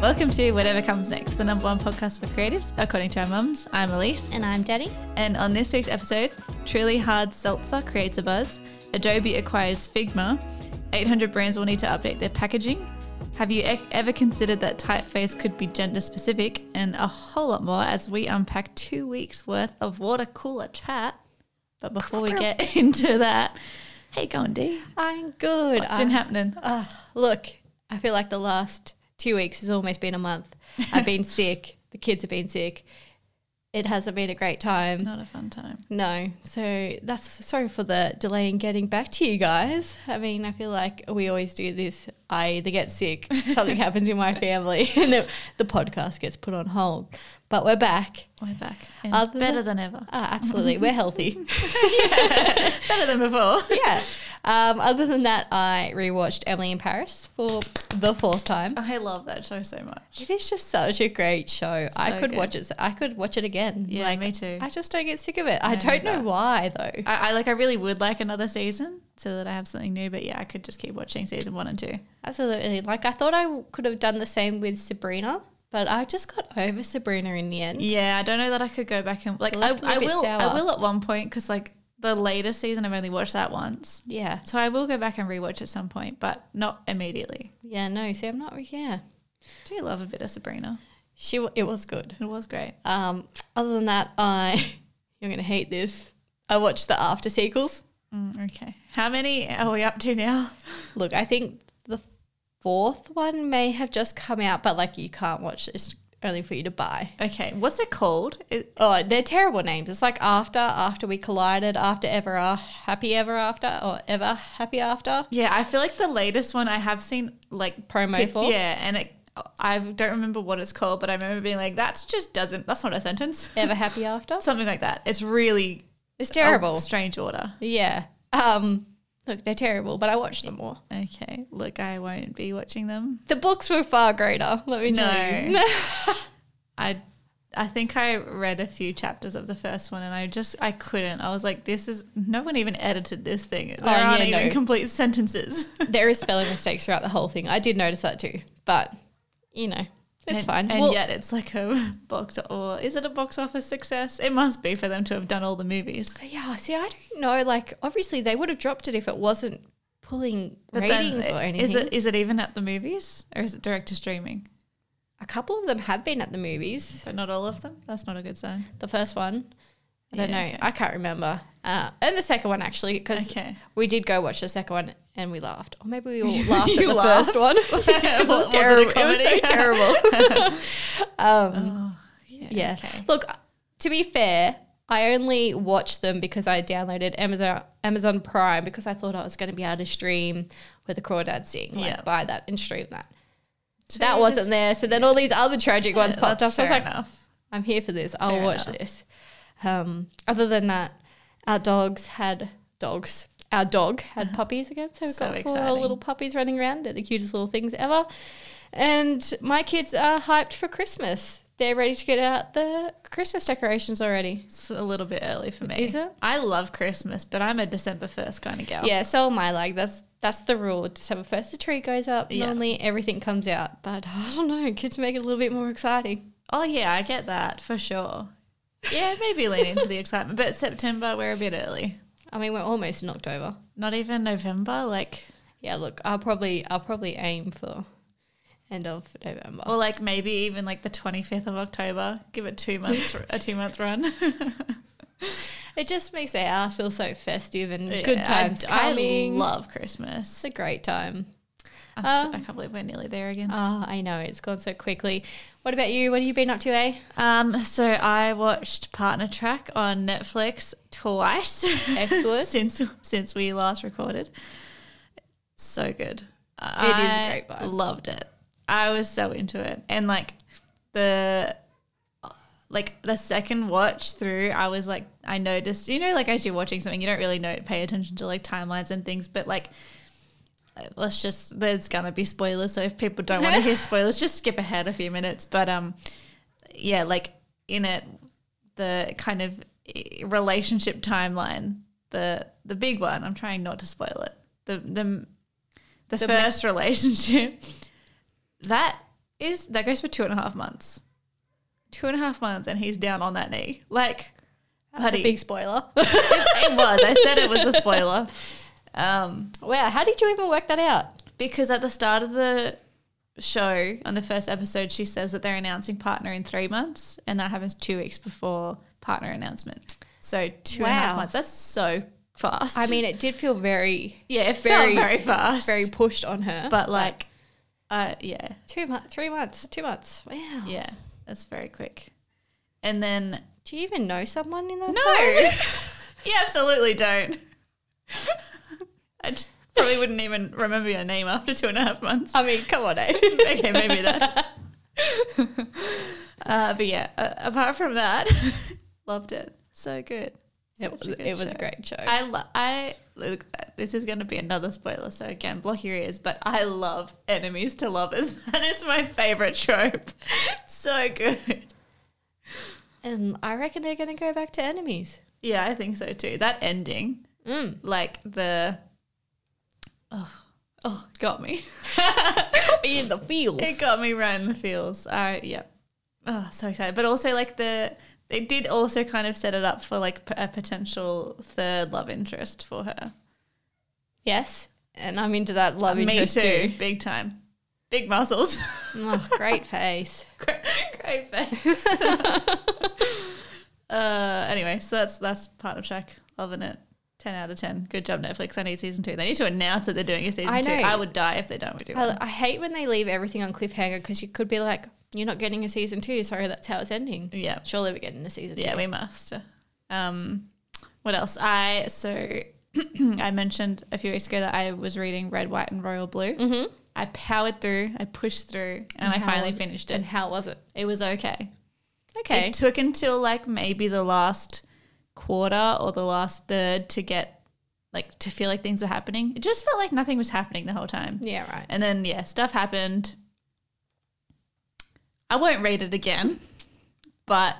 Welcome to Whatever Comes Next, the number one podcast for creatives, according to our mums. I'm Elise. And I'm Danny. And on this week's episode, Truly Hard Seltzer creates a buzz, Adobe acquires Figma, 800 brands will need to update their packaging. Have you e- ever considered that typeface could be gender specific? And a whole lot more as we unpack two weeks worth of water cooler chat. But before we get into that, hey, going D. I'm good. What's been happening? Uh, look, I feel like the last two weeks has almost been a month. I've been sick. The kids have been sick. It hasn't been a great time. Not a fun time. No. So that's sorry for the delay in getting back to you guys. I mean, I feel like we always do this. I either get sick, something happens in my family, and the, the podcast gets put on hold. But we're back. We're back. Better than- than ever. Ah, absolutely. We're healthy. Better than before. yeah. Um, other than that, I rewatched Emily in Paris for the fourth time. I love that show so much. It is just such a great show. I could good. watch it. I could watch it again. Yeah, me too. I just don't get sick of it. I, I don't know that. why though. I, I like. I really would like another season so that I have something new. But yeah, I could just keep watching season one and two. Absolutely. Like I thought I could have done the same with Sabrina, but I just got over Sabrina in the end. Yeah, I don't know that I could go back and like. I, Left me a I will. I will at one point because like the latest season, I've only watched that once. Yeah. So I will go back and rewatch at some point, but not immediately. Yeah. No. See, I'm not. Yeah. Do you love a bit of Sabrina? She. w- It was good. It was great. Um. Other than that, I. You're gonna hate this. I watched the after sequels. Mm, okay. How many are we up to now? Look, I think the fourth one may have just come out, but like you can't watch this only for you to buy. Okay. What's it called? It, Oh, they're terrible names. It's like after, after we collided, after ever, a- happy ever after, or ever happy after. yeah, I feel like the latest one I have seen like Promo Pic- for? Yeah, and it, I don't remember what it's called, but I remember being like, "That's just doesn't. That's not a sentence." Ever happy after. Something like that. It's really It's terrible. strange order. Yeah. Um. Look, they're terrible, but I watched them more. Okay, look, I won't be watching them. The books were far greater. Let me tell you. No. I, I think I read a few chapters of the first one, and I just I couldn't. I was like, "This is no one even edited this thing. There Oh, aren't yeah, even no. complete sentences." there is spelling mistakes throughout the whole thing. I did notice that too, but you know, it's and, fine. And Well, yet, it's like a box or is it a box office success? It must be for them to have done all the movies. yeah. See, I don't know. Like, obviously, they would have dropped it if it wasn't pulling But ratings or anything. is it is it even at the movies or is it direct to streaming? A couple of them have been at the movies. But not all of them. That's not a good sign. The first one, I don't Yeah, know. okay. I can't remember. Uh, and the second one actually, because Okay. we did go watch the second one and we laughed, or maybe we all laughed at the laughed? first one. it Was was terrible. It was so terrible. um, Oh, yeah. yeah. Okay. Look, to be fair, I only watched them because I downloaded Amazon Amazon Prime because I thought I was going to be able to stream where the crawdads sing, like Yeah. buy that and stream that. True, that wasn't there. So then all these other tragic ones popped up. So I was like, enough. I'm here for this. I'll Fair watch enough. this. Um, other than that, our dogs had dogs. Our dog had puppies again. So we've So got four exciting. little puppies running around. They're the cutest little things ever. And my kids are hyped for Christmas. They're ready to get out the Christmas decorations already. It's a little bit early for me. Is it? I love Christmas, but I'm a December first kind of gal. Yeah, so am I. Like that's that's the rule. December first, the tree goes up. Yeah. Normally, everything comes out. But I don't know. Kids make it a little bit more exciting. Oh yeah, I get that for sure. Yeah, maybe lean into the excitement, but September we're a bit early. I mean, we're almost in October. Not even November, like Yeah, look, I'll probably I'll probably aim for end of November. or like maybe even like the 25th of October. Give it two months, a two month run. It just makes the house feel so festive and Yeah, good times I, coming. I love Christmas. it's a great time. So- Um, I can't believe we're nearly there again. Oh, I know it's gone so quickly. What about you? What have you been up to, eh? Um, so I watched Partner Track on Netflix twice. Excellent. since since we last recorded. So good. It is a I great vibe. Loved it. I was so into it, and like the like the second watch through, I was like, I noticed, you know, like as you're watching something, you don't really know pay attention to like timelines and things, but like. Let's just there's gonna be spoilers, so if people don't want to hear spoilers, just skip ahead a few minutes. But um, yeah, like in it, the kind of eh, relationship timeline, the the big one. I'm trying not to spoil it. The the the, The ma- first relationship that is that goes for two and a half months. Two and a half months, and he's down on that knee. Like, That's buddy, a big spoiler. it, it was. I said it was a spoiler. Um, wow, how did you even work that out? because at the start of the show, on the first episode, she says that they're announcing partner in three months, and that happens two weeks before partner announcement. So two and a half Wow. months. That's so fast. I mean, it did feel very, yeah, it very- felt very fast. very pushed on her. but like, uh, yeah, two months, three months, two months. Wow. yeah, that's very quick. And then Do you even know someone in that? no, you absolutely don't. I probably wouldn't even remember your name after two and a half months. I mean, come on, eh? okay, maybe that. uh, but yeah, uh, apart from that, loved it. So good. It was, it was a great show. I lo- I look. This is going to be another spoiler, so again, block your ears. But I love enemies to lovers. That is my favorite trope. so good. and I reckon they're going to go back to enemies. Yeah, I think so too. That ending, Mm. like the, oh, oh, got me. Be in the fields. It got me right in the feels. I yeah. Oh, so excited. But also like the they did also kind of set it up for like p- a potential third love interest for her. Yes, and I'm into that love Me interest too, too. big time. Big muscles. Oh, great face. great, great face. uh anyway, so that's that's Partner Track. Loving it. 10 out of 10. Good job, Netflix. I need season two. They need to announce that they're doing a season I two. I would die if they don't do I. I hate when they leave everything on cliffhanger because you could be like, "You're not getting a season two. Sorry, that's how it's ending." Yeah. Surely we're getting a season Yeah, two. we must. Um, what else? I so I mentioned a few weeks ago that I was reading Red, White, and Royal Blue. Mm-hmm. I powered through. I pushed through, and, I finally finished it. And how was it? It was okay. Okay. It took until like maybe the last quarter or the last third to get like to feel like things were happening. It just felt like nothing was happening the whole time. yeah, right. And then yeah, stuff happened. I won't read it again, but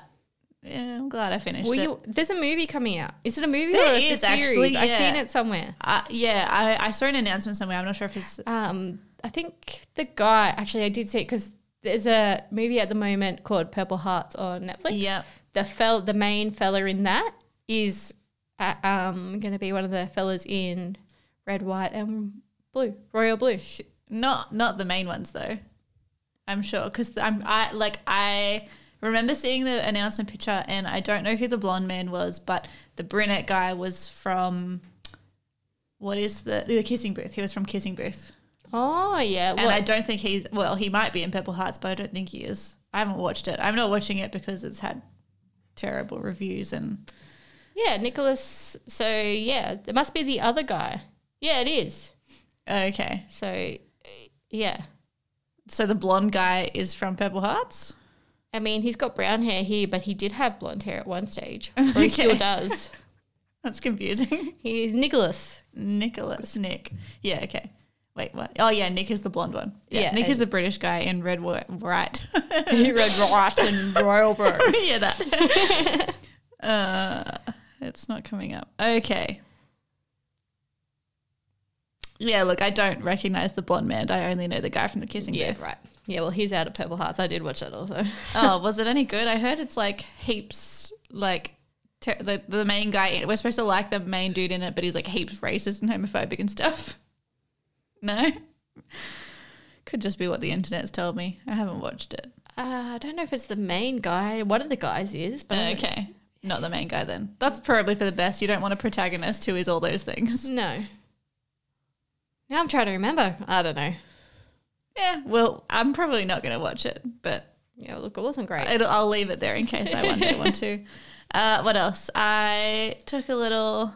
yeah, I'm glad I finished Well, it. you, there's a movie coming out. Is it a movie There or is it a series? actually, I've seen it somewhere. Uh, yeah, I, I saw an announcement somewhere. I'm not sure if it's. Um, I think the guy actually I did see it because there's a movie at the moment called Purple Hearts on Netflix. Yeah. The fel the main fella in that is uh, um going to be one of the fellas in Red, White, and Blue, Royal Blue. Not not the main ones though. I'm sure because I'm I like I remember seeing the announcement picture and I don't know who the blonde man was, but the brunette guy was from. What is the the kissing booth? He was from Kissing Booth, Oh yeah, and what- I don't think he's well. He might be in Purple Hearts, but I don't think he is. I haven't watched it. I'm not watching it because it's had terrible reviews and yeah, Nicholas. So yeah, it must be the other guy. Yeah, it is. okay. So yeah, So the blonde guy is from Purple Hearts. I mean he's got brown hair here, but he did have blonde hair at one stage, or he still does. That's confusing. He's Nicholas. Nicholas Nick. Yeah, okay. Wait, what? Oh yeah, Nick is the blonde one. Yeah, Yeah, Nick is the British guy in Red. Right. he read right and Royal Blue. yeah, that. uh, it's not coming up. Okay. Yeah, look, I don't recognize the blonde man. I only know the guy from the kissing Yeah, booth. right. Yeah, well, he's out of Purple Hearts. I did watch that also. oh, was it any good? I heard it's like heaps like ter- the the main guy. We're supposed to like the main dude in it, but he's like heaps racist and homophobic and stuff. No, could just be what the internet's told me. I haven't watched it. Uh, I don't know if it's the main guy. One of the guys is, but Okay, not the main guy then. That's probably for the best. You don't want a protagonist who is all those things. no. Now I'm trying to remember. I don't know. Yeah, well, I'm probably not going to watch it, but Yeah, look, it wasn't great. It'll, I'll leave it there in case I one day want to. Uh, what else? I took a little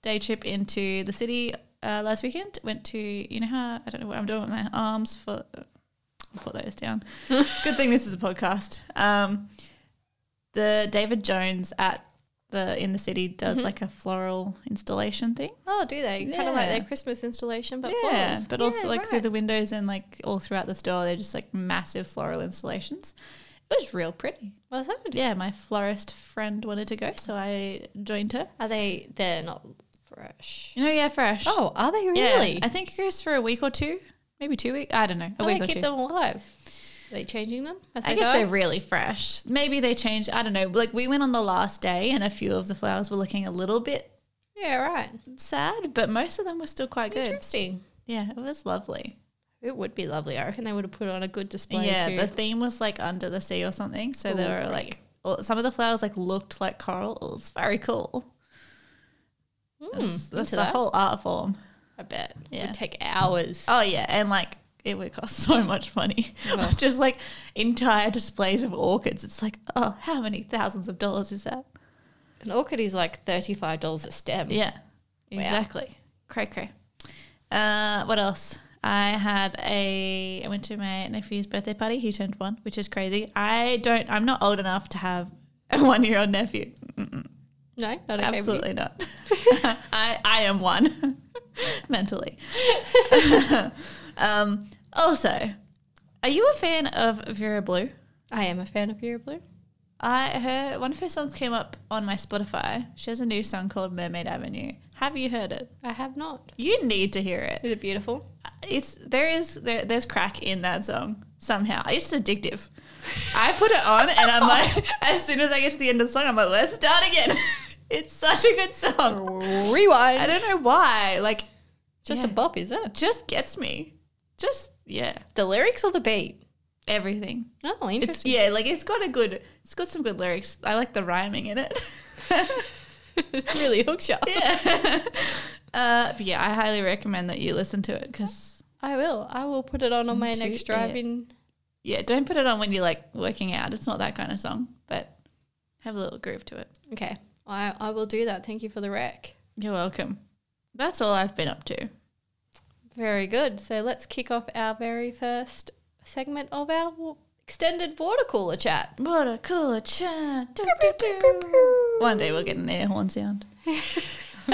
day trip into the city uh, last weekend. Went to, you know how, I don't know what I'm doing with my arms for, I'll put those down. Good thing this is a podcast. Um, the David Jones at the, in the city does mm-hmm. like a floral installation thing. oh, do they? Kind of like their Christmas installation, but yeah, flowers. but also Yeah, like through the windows and like all throughout the store, they're just like massive floral installations. It was real pretty. Was it? Yeah, my florist friend wanted to go, so I joined her. Are they? They're not fresh. You know, yeah, fresh. Oh, are they yeah. really? I think it goes for a week or two, maybe two weeks. I don't know, a How week they or keep two. them alive? They changing them? I guess go? they're really fresh. Maybe they changed. I don't know. Like we went on the last day, and a few of the flowers were looking a little bit yeah, right. sad, but most of them were still quite good. Interesting. Yeah, it was lovely. It would be lovely. I reckon they would have put on a good display yeah, too. the theme was like under the sea or something. So there were like some of the flowers like looked like coral. It was very cool. Mm, That's, the that. whole art form. I bet. It Yeah. would take hours. Oh yeah, and like it would cost so much money. Oh. Just like entire displays of orchids. It's like, oh, how many thousands of dollars is that? An orchid is like thirty-five dollars a stem. Yeah, Wow. exactly. Cray cray. Uh, what else? I had a. I went to my nephew's birthday party. He turned one, which is crazy. I don't. I'm not old enough to have a one-year-old nephew. Mm-mm, No, not okay absolutely not. I I am one mentally. Um. Also, are you a fan of Vera Blue? I am a fan of Vera Blue. I her one of her songs came up on my Spotify. She has a new song called Mermaid Avenue. Have you heard it? I have not. You need to hear it. Is it beautiful? It's there is there, there's crack in that song somehow. It's addictive. I put it on and I'm like, as soon as I get to the end of the song, I'm like, let's start again. it's such a good song. Rewind. I don't know why. Like, Just yeah, a bop, is it? just gets me. Just yeah, The lyrics or the beat? everything. Oh, It's interesting. yeah, like it's got a good. It's got some good lyrics. I like the rhyming in it. really hooks you. yeah. Uh, but yeah, I highly recommend that you listen to it because I will. I will put it on on my next it. drive in. yeah, don't put it on when you're like working out. It's not that kind of song, but have a little groove to it. Okay. I, I will do that. Thank you for the rec. You're welcome. That's all I've been up to. Very good. So let's kick off our very first segment of our extended water cooler chat. Water cooler chat. One day we'll get an air horn sound.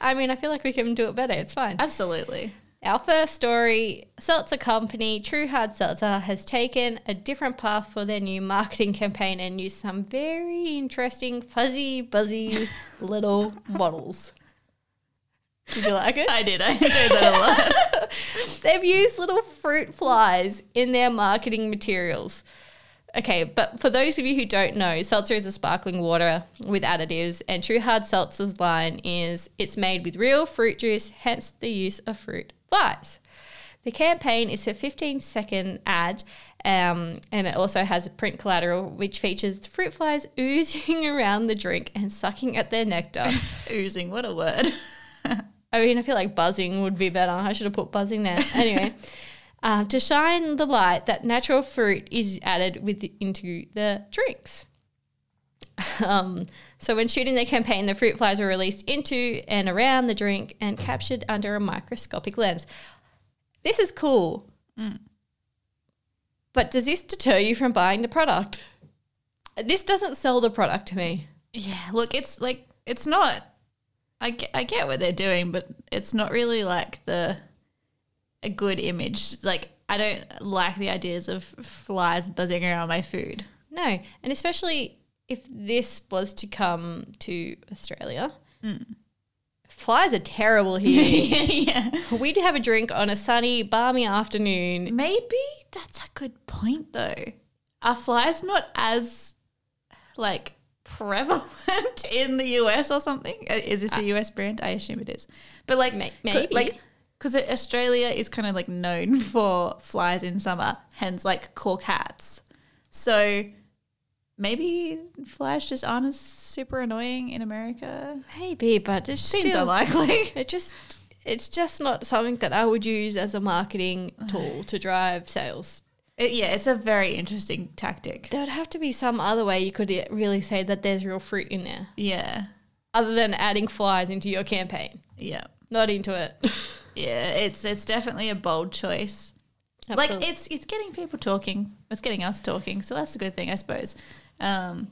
I mean, I feel like we can do it better. It's fine. Absolutely. Our first story Seltzer Company, True Hard Seltzer, has taken a different path for their new marketing campaign and used some very interesting, fuzzy, buzzy little bottles. Did you like it? I did. I enjoyed that a lot. They've used little fruit flies in their marketing materials. Okay, but for those of you who don't know, seltzer is a sparkling water with additives, and True Hard Seltzer's line is it's made with real fruit juice, hence the use of fruit flies. The campaign is a 15 second ad, um, and it also has a print collateral which features fruit flies oozing around the drink and sucking at their nectar. Oozing. What a word. I mean, I feel like buzzing would be better. I should have put buzzing there. Anyway, um, to shine the light that natural fruit is added with into the drinks. Um, so when shooting the campaign, the fruit flies were released into and around the drink and captured under a microscopic lens. This is cool. But does this deter you from buying the product? This doesn't sell the product to me. Yeah, look, it's like it's not. I get, I get what they're doing, but it's not really like the a good image. Like I don't like the ideas of flies buzzing around my food. No, and especially if this was to come to Australia. Mm. Flies are terrible here. yeah, We'd have a drink on a sunny, balmy afternoon. maybe that's a good point though. Are flies not as like prevalent in the US or something? Uh, Is this a US brand? I assume it is. But like May- maybe. like because Australia is kind of like known for flies in summer, hence like cork hats. So maybe flies just aren't as super annoying in America. Maybe, but it Seems still, unlikely. it just it's just not something that I would use as a marketing tool to drive sales. It- yeah, it's a very interesting tactic. There would have to be some other way you could really say that there's real fruit in there, Yeah, other than adding flies into your campaign. yeah, Not into it. yeah. It's it's definitely a bold choice. Like it's it's getting people talking. It's getting us talking, so that's a good thing, I suppose. Um,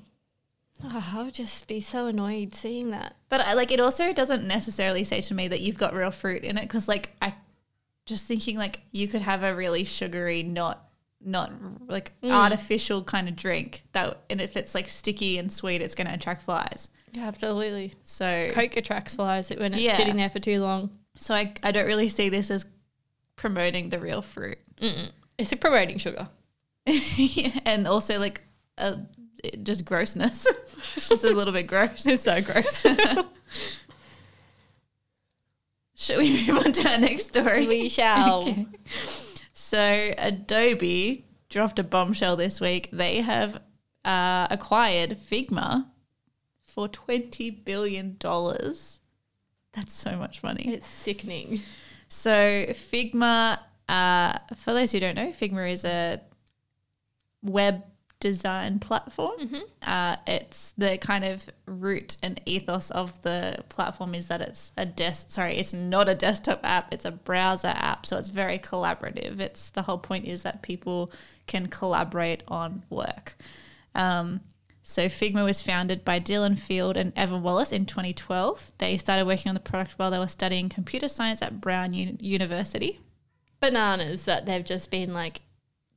Oh, I would just be so annoyed seeing that. But I like it also doesn't necessarily say to me that you've got real fruit in it because like I just thinking like you could have a really sugary not not like artificial kind of drink that and if it's like sticky and sweet it's going to attract flies. Absolutely. So Coke attracts flies when it's Yeah. sitting there for too long. so I I don't really see this as promoting the real fruit. Mm-mm. It's promoting sugar. and also like uh, it- just grossness. it's just a little bit gross. It's so gross. Should we move on to our next story? we shall. Okay. So Adobe dropped a bombshell this week. They have uh, acquired Figma for twenty billion dollars. That's so much money. It's sickening. So Figma, uh, for those who don't know, Figma is a web design platform. Uh, it's the kind of root and ethos of the platform is that it's a desk. Sorry, it's not a desktop app. It's a browser app. So it's very collaborative. It's the whole point is that people can collaborate on work. Um, so Figma was founded by Dylan Field and Evan Wallace in 2012. They started working on the product while they were studying computer science at Brown U- University. Bananas that they've just been like,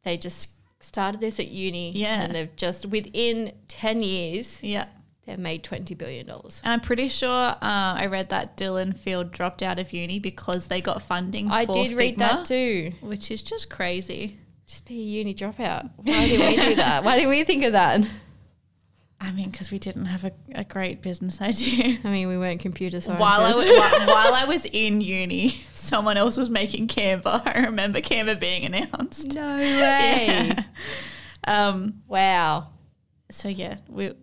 they just started this at uni. Yeah. And they've just, within 10 years, Yeah. they've made $20 billion. And I'm pretty sure uh, I read that Dylan Field dropped out of uni because they got funding I did read that too. which is just crazy. Just be a uni dropout. Why did we do that? Why didn't we think of that? I mean, because we didn't have a, a great business idea. I mean, we weren't computer scientists. While I was while, while I was in uni, someone else was making Canva. I remember Canva being announced. no way. Yeah. Um. Wow. So yeah, we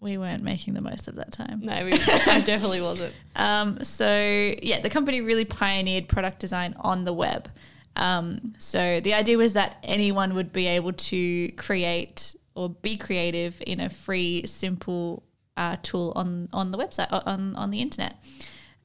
we weren't making the most of that time. No, we, I definitely wasn't. Um, so yeah, the company really pioneered product design on the web. Um, so the idea was that anyone would be able to create or be creative in a free, simple uh, tool on on the website on on the internet.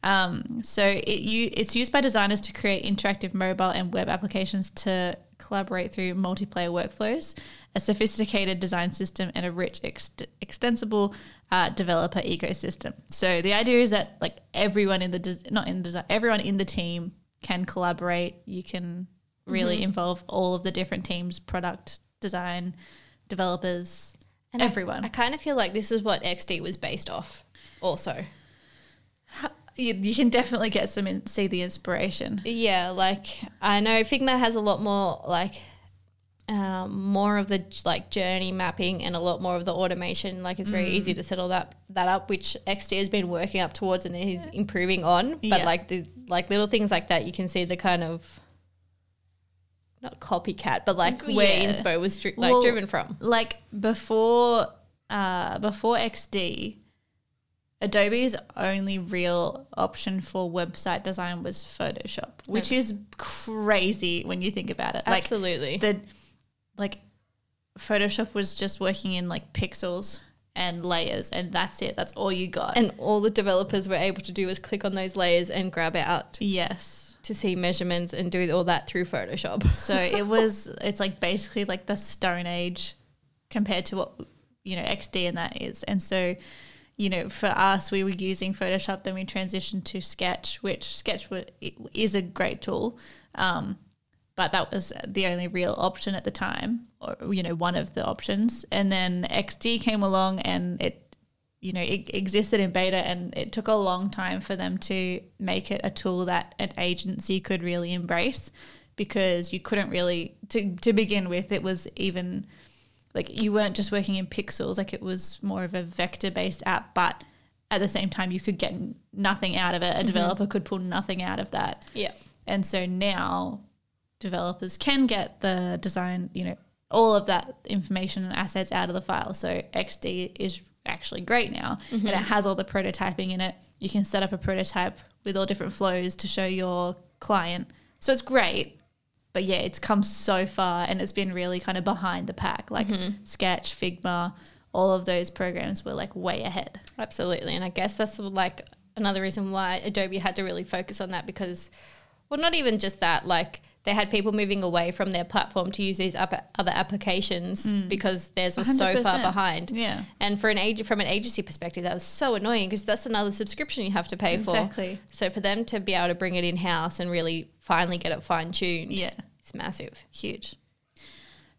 Um, so it you it's used by designers to create interactive mobile and web applications to collaborate through multiplayer workflows, a sophisticated design system, and a rich, ext- extensible uh, developer ecosystem. So the idea is that like everyone in the des- not in the design, everyone in the team can collaborate. You can really involve all of the different teams, product design, developers, And everyone. I, kind of feel like this is what XD was based off. Also, you, you can definitely get some in, see the inspiration. yeah, like I know Figma has a lot more like um, more of the like journey mapping and a lot more of the automation. Like it's very easy to set all that that up, which XD has been working up towards and is improving on. But Yeah. like the like little things like that, you can see the kind of not copycat, but like where Yeah. inspo was dri- like Well, driven from. like before uh before XD Adobe's only real option for website design was Photoshop, which is crazy when you think about it. Like Absolutely. the like Photoshop was just working in like pixels and layers and that's it. That's all you got. and all the developers were able to do was click on those layers and grab out yes. To see measurements and do all that through Photoshop. So it was it's like basically like the stone age compared to what you know XD and that is. And so you know, for us, we were using Photoshop. Then we transitioned to Sketch, which Sketch is a great tool, um, but that was the only real option at the time, or you know, one of the options. And then XD came along, and it, you know, it existed in beta, and it took a long time for them to make it a tool that an agency could really embrace, because you couldn't really to to begin with. It was even like you weren't just working in pixels like it was more of a vector based app but at the same time you could get nothing out of it a mm-hmm. developer could pull nothing out of that Yeah. and so now developers can get the design you know all of that information and assets out of the file so xd is actually great now and it mm-hmm. has all the prototyping in it you can set up a prototype with all different flows to show your client so it's great but yeah, it's come so far and it's been really kind of behind the pack. Like mm-hmm. Sketch, Figma, all of those programs were like way ahead. Absolutely. And I guess that's like another reason why Adobe had to really focus on that because, well, not even just that, like they had people moving away from their platform to use these other applications because theirs was so far behind. Yeah. And for an age, from an agency perspective, that was so annoying because that's another subscription you have to pay for. Exactly. So for them to be able to bring it in house and really finally get it fine tuned, Yeah. it's massive. Huge.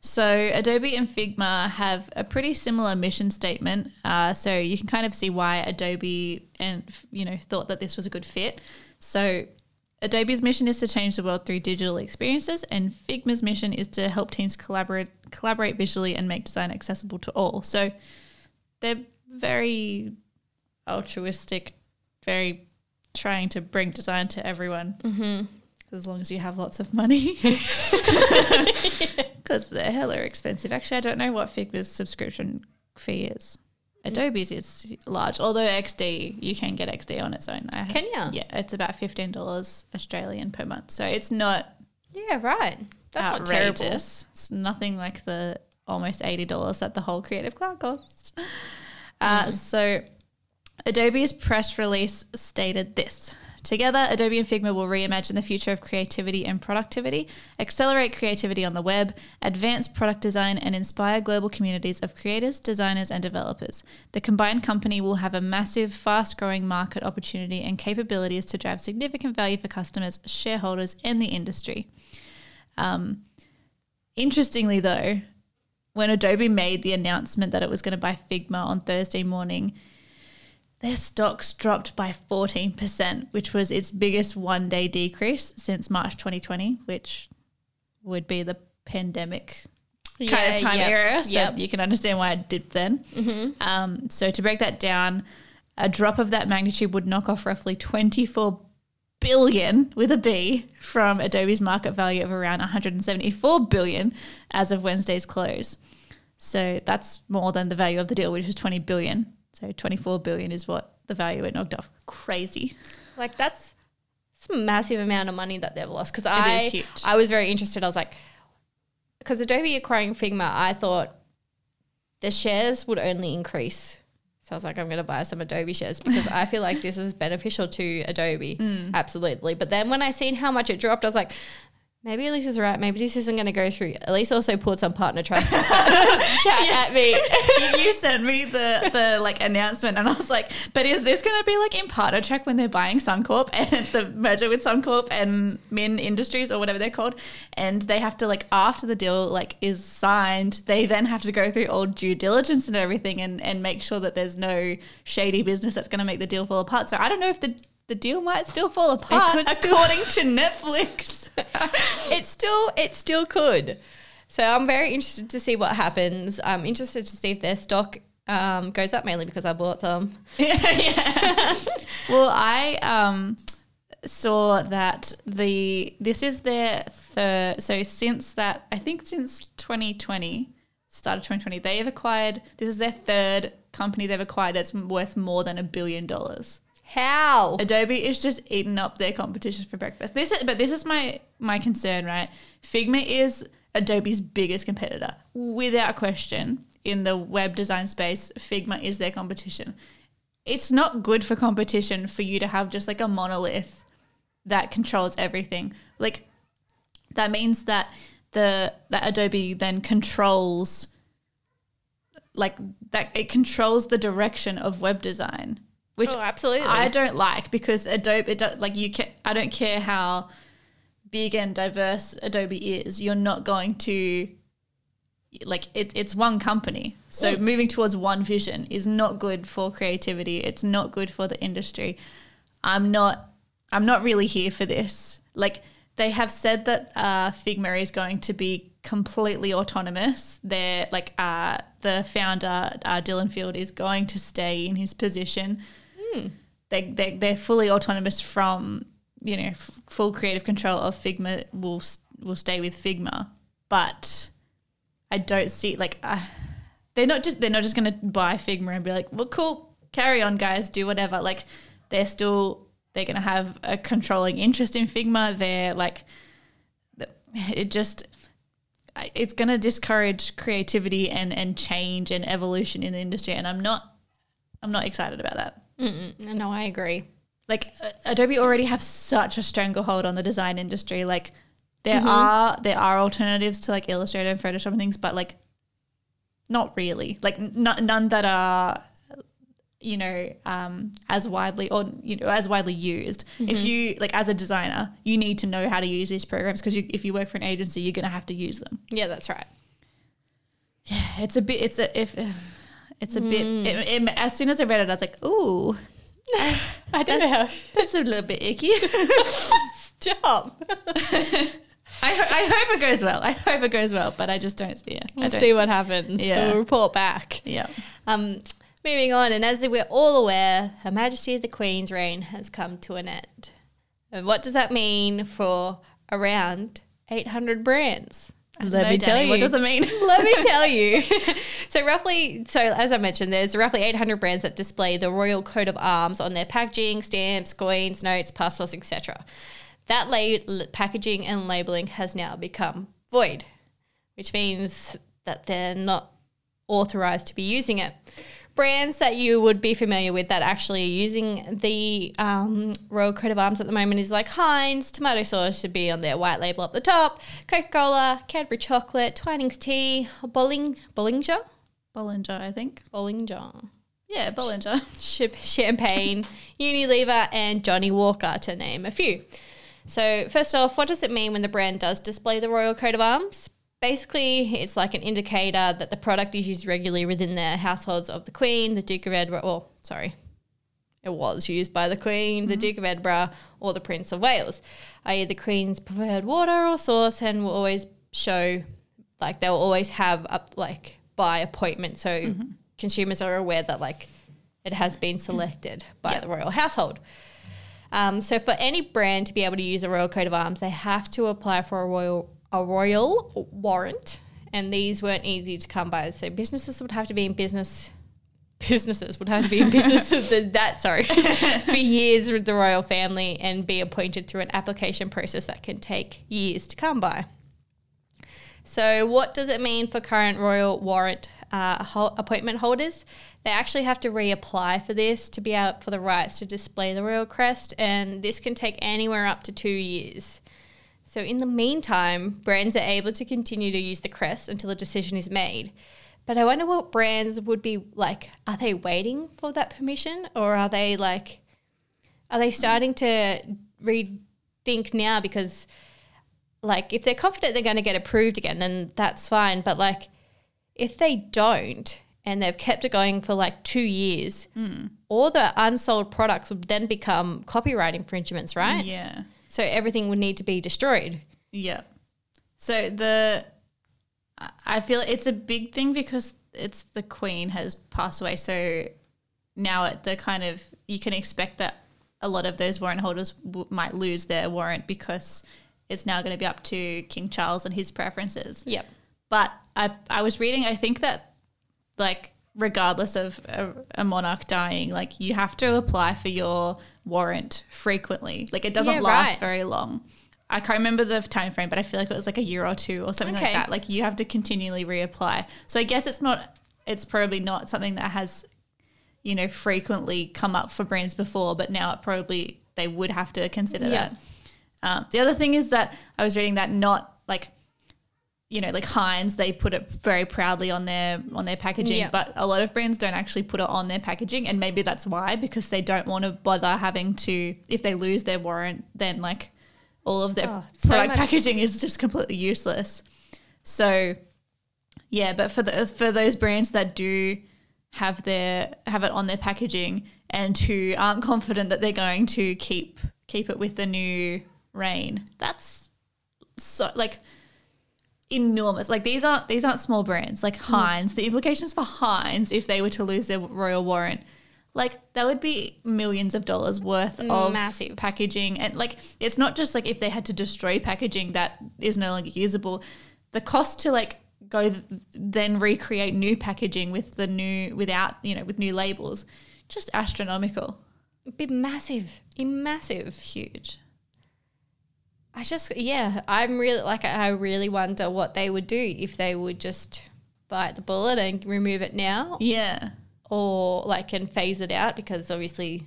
So Adobe and Figma have a pretty similar mission statement. Uh, so you can kind of see why Adobe and you know thought that this was a good fit. So Adobe's mission is to change the world through digital experiences, and Figma's mission is to help teams collaborate collaborate visually and make design accessible to all. So they're very altruistic, very trying to bring design to everyone. Mm-hmm. As long as you have lots of money, because they're hella expensive. Actually, I don't know what Figma's subscription fee is. Adobe's is large, although XD you can get XD on its own. I Can ya? Yeah, it's about fifteen dollars Australian per month, so it's not Yeah, right. That's not terrible. It's nothing like the almost eighty dollars that the whole Creative Cloud costs. Uh, so, Adobe's press release stated this. Together, Adobe and Figma will reimagine the future of creativity and productivity, accelerate creativity on the web, advance product design, and inspire global communities of creators, designers, and developers. The combined company will have a massive, fast growing market opportunity and capabilities to drive significant value for customers, shareholders, and the industry. Um, interestingly, though, when Adobe made the announcement that it was going to buy Figma on Thursday morning, their stocks dropped by 14%, which was its biggest one day decrease since March 2020, which would be the pandemic kind Yeah, of time yep, era. So yep. you can understand why it dipped then. Um, so to break that down, a drop of that magnitude would knock off roughly 24 billion with a B from Adobe's market value of around 174 billion as of Wednesday's close. So that's more than the value of the deal, which was 20 billion. So 24 billion is what the value it knocked off. Crazy. Like that's some massive amount of money that they've lost. Because I. I was very interested. I was like, because Adobe acquiring Figma, I thought the shares would only increase. So I was like, I'm going to buy some Adobe shares because I feel like this is beneficial to Adobe. Mm. Absolutely. But then when I seen how much it dropped, I was like, maybe Elise is right. Maybe this isn't going to go through. Elise also put some partner trust chat at me. you, you sent me the the like announcement, and I was like, "But is this going to be like in partner track when they're buying Suncorp and the merger with Suncorp and Min Industries or whatever they're called, and they have to like after the deal like is signed, they then have to go through all due diligence and everything, and and make sure that there's no shady business that's going to make the deal fall apart. So I don't know if the the deal might still fall apart still- according to Netflix. it still it still could. So I'm very interested to see what happens. I'm interested to see if their stock um, goes up mainly because I bought some. yeah. well, I um, saw that the this is their third. So since that, I think since 2020, start of 2020, they have acquired. This is their third company they've acquired that's worth more than a billion dollars. How? Adobe is just eating up their competition for breakfast. This is, but this is my my concern, right? Figma is Adobe's biggest competitor, without question. In the web design space, Figma is their competition. It's not good for competition for you to have just like a monolith that controls everything. Like that means that the that Adobe then controls like that it controls the direction of web design, which Oh, absolutely. I don't like because Adobe it does, like you can I don't care how big and diverse Adobe is, you're not going to like it, it's one company. So moving towards one vision is not good for creativity. It's not good for the industry. I'm not I'm not really here for this. Like they have said that uh, Figma is going to be completely autonomous. They're like uh, the founder uh, Dylan Field is going to stay in his position. They they they're fully autonomous from you know f- full creative control of Figma. will, will stay with Figma, but I don't see like uh, they're not just they're not just going to buy Figma and be like, well, cool, carry on, guys, do whatever. Like they're still they're going to have a controlling interest in Figma. They're like it just it's going to discourage creativity and and change and evolution in the industry, and I'm not I'm not excited about that. No, I agree. Like uh, Adobe already have such a stranglehold on the design industry. Like there are there are alternatives to like Illustrator and Photoshop and things, but like not really. Like n- none that are you know um, as widely or you know as widely used. If you like as a designer, you need to know how to use these programs because you, if you work for an agency, you're gonna have to use them. Yeah, that's right. Yeah it's a bit. It's a if. It's a bit. It, it, as soon as I read it, I was like, "Ooh, I don't know how. that's a little bit icky." Stop. I, ho- I hope it goes well. I hope it goes well, but I just don't see it. I We'll don't see what happens. Yeah. We'll report back. Yeah. Um, moving on, and as we're all aware, Her Majesty the Queen's reign has come to an end. And what does that mean for around 800 brands? Let me tell Danny, you. What does it mean? Let me tell you. so roughly, so as I mentioned, there's roughly 800 brands that display the royal coat of arms on their packaging, stamps, coins, notes, passports, etc. That la- packaging and labeling has now become void, which means that they're not authorized to be using it. Brands that you would be familiar with that actually are using the um, royal coat of arms at the moment is like Heinz, tomato sauce should be on their white label up the top, Coca Cola, Cadbury chocolate, Twinings tea, Bolling, Bollinger, Bollinger, I think. Bollinger, Yeah, Bollinger. Ch- Champagne, Unilever, and Johnnie Walker, to name a few. So, first off, what does it mean when the brand does display the royal coat of arms? Basically, it's like an indicator that the product is used regularly within the households of the Queen, the Duke of Edinburgh, well, sorry, it was used by the Queen, the Duke of Edinburgh, or the Prince of Wales, i.e., the Queen's preferred water or sauce, and will always show, like, they'll always have up, like, by appointment. So consumers are aware that, like, it has been selected by Yep. the royal household. Um, so for any brand to be able to use a royal coat of arms, they have to apply for a royal a royal warrant, and these weren't easy to come by. So businesses would have to be in business. Businesses would have to be in business of the, that sorry for years with the royal family and be appointed through an application process that can take years to come by. So, what does it mean for current royal warrant uh, ho- appointment holders? They actually have to reapply for this to be out for the rights to display the royal crest, and this can take anywhere up to two years. So, in the meantime, brands are able to continue to use the crest until a decision is made. But I wonder what brands would be like. Are they waiting for that permission, or are they like, are they starting to rethink now because? like if they're confident they're going to get approved again then that's fine but like if they don't and they've kept it going for like two years hmm. all the unsold products would then become copyright infringements right Yeah. So everything would need to be destroyed Yeah. So the I- feel it's a big thing because it's the queen has passed away. So now at the kind of you can expect that a lot of those warrant holders w- might lose their warrant because it's now going to be up to King Charles and his preferences. yep But I I was reading I think that like regardless of a, a monarch dying, like you have to apply for your warrant frequently. Like it doesn't Yeah, last right. very long. I can't remember the time frame, but I feel like it was like a year or two or something like that. Like you have to continually reapply. So I guess it's not it's probably not something that has you know frequently come up for brands before, but now it probably they would have to consider Yeah. that. Um, the other thing is that I was reading that not like you know like Heinz they put it very proudly on their on their packaging, Yeah. but a lot of brands don't actually put it on their packaging, and maybe that's why because they don't want to bother having to if they lose their warrant, then like all of their Oh, so product packaging is just completely useless. So yeah, but for the for those brands that do have their have it on their packaging and who aren't confident that they're going to keep keep it with the new reign, that's so like enormous. Like these aren't these aren't small brands. Like mm-hmm. Heinz, the implications for Heinz if they were to lose their royal warrant, like that would be millions of dollars worth mm, of Massive. packaging. And like it's not just like if they had to destroy packaging that is no longer usable. The cost to like go th- then recreate new packaging with the new without you know with new labels, just astronomical, It'd be massive massive huge. I just yeah i'm really like i really wonder what they would do if they would just bite the bullet and remove it now Yeah, or like and phase it out because obviously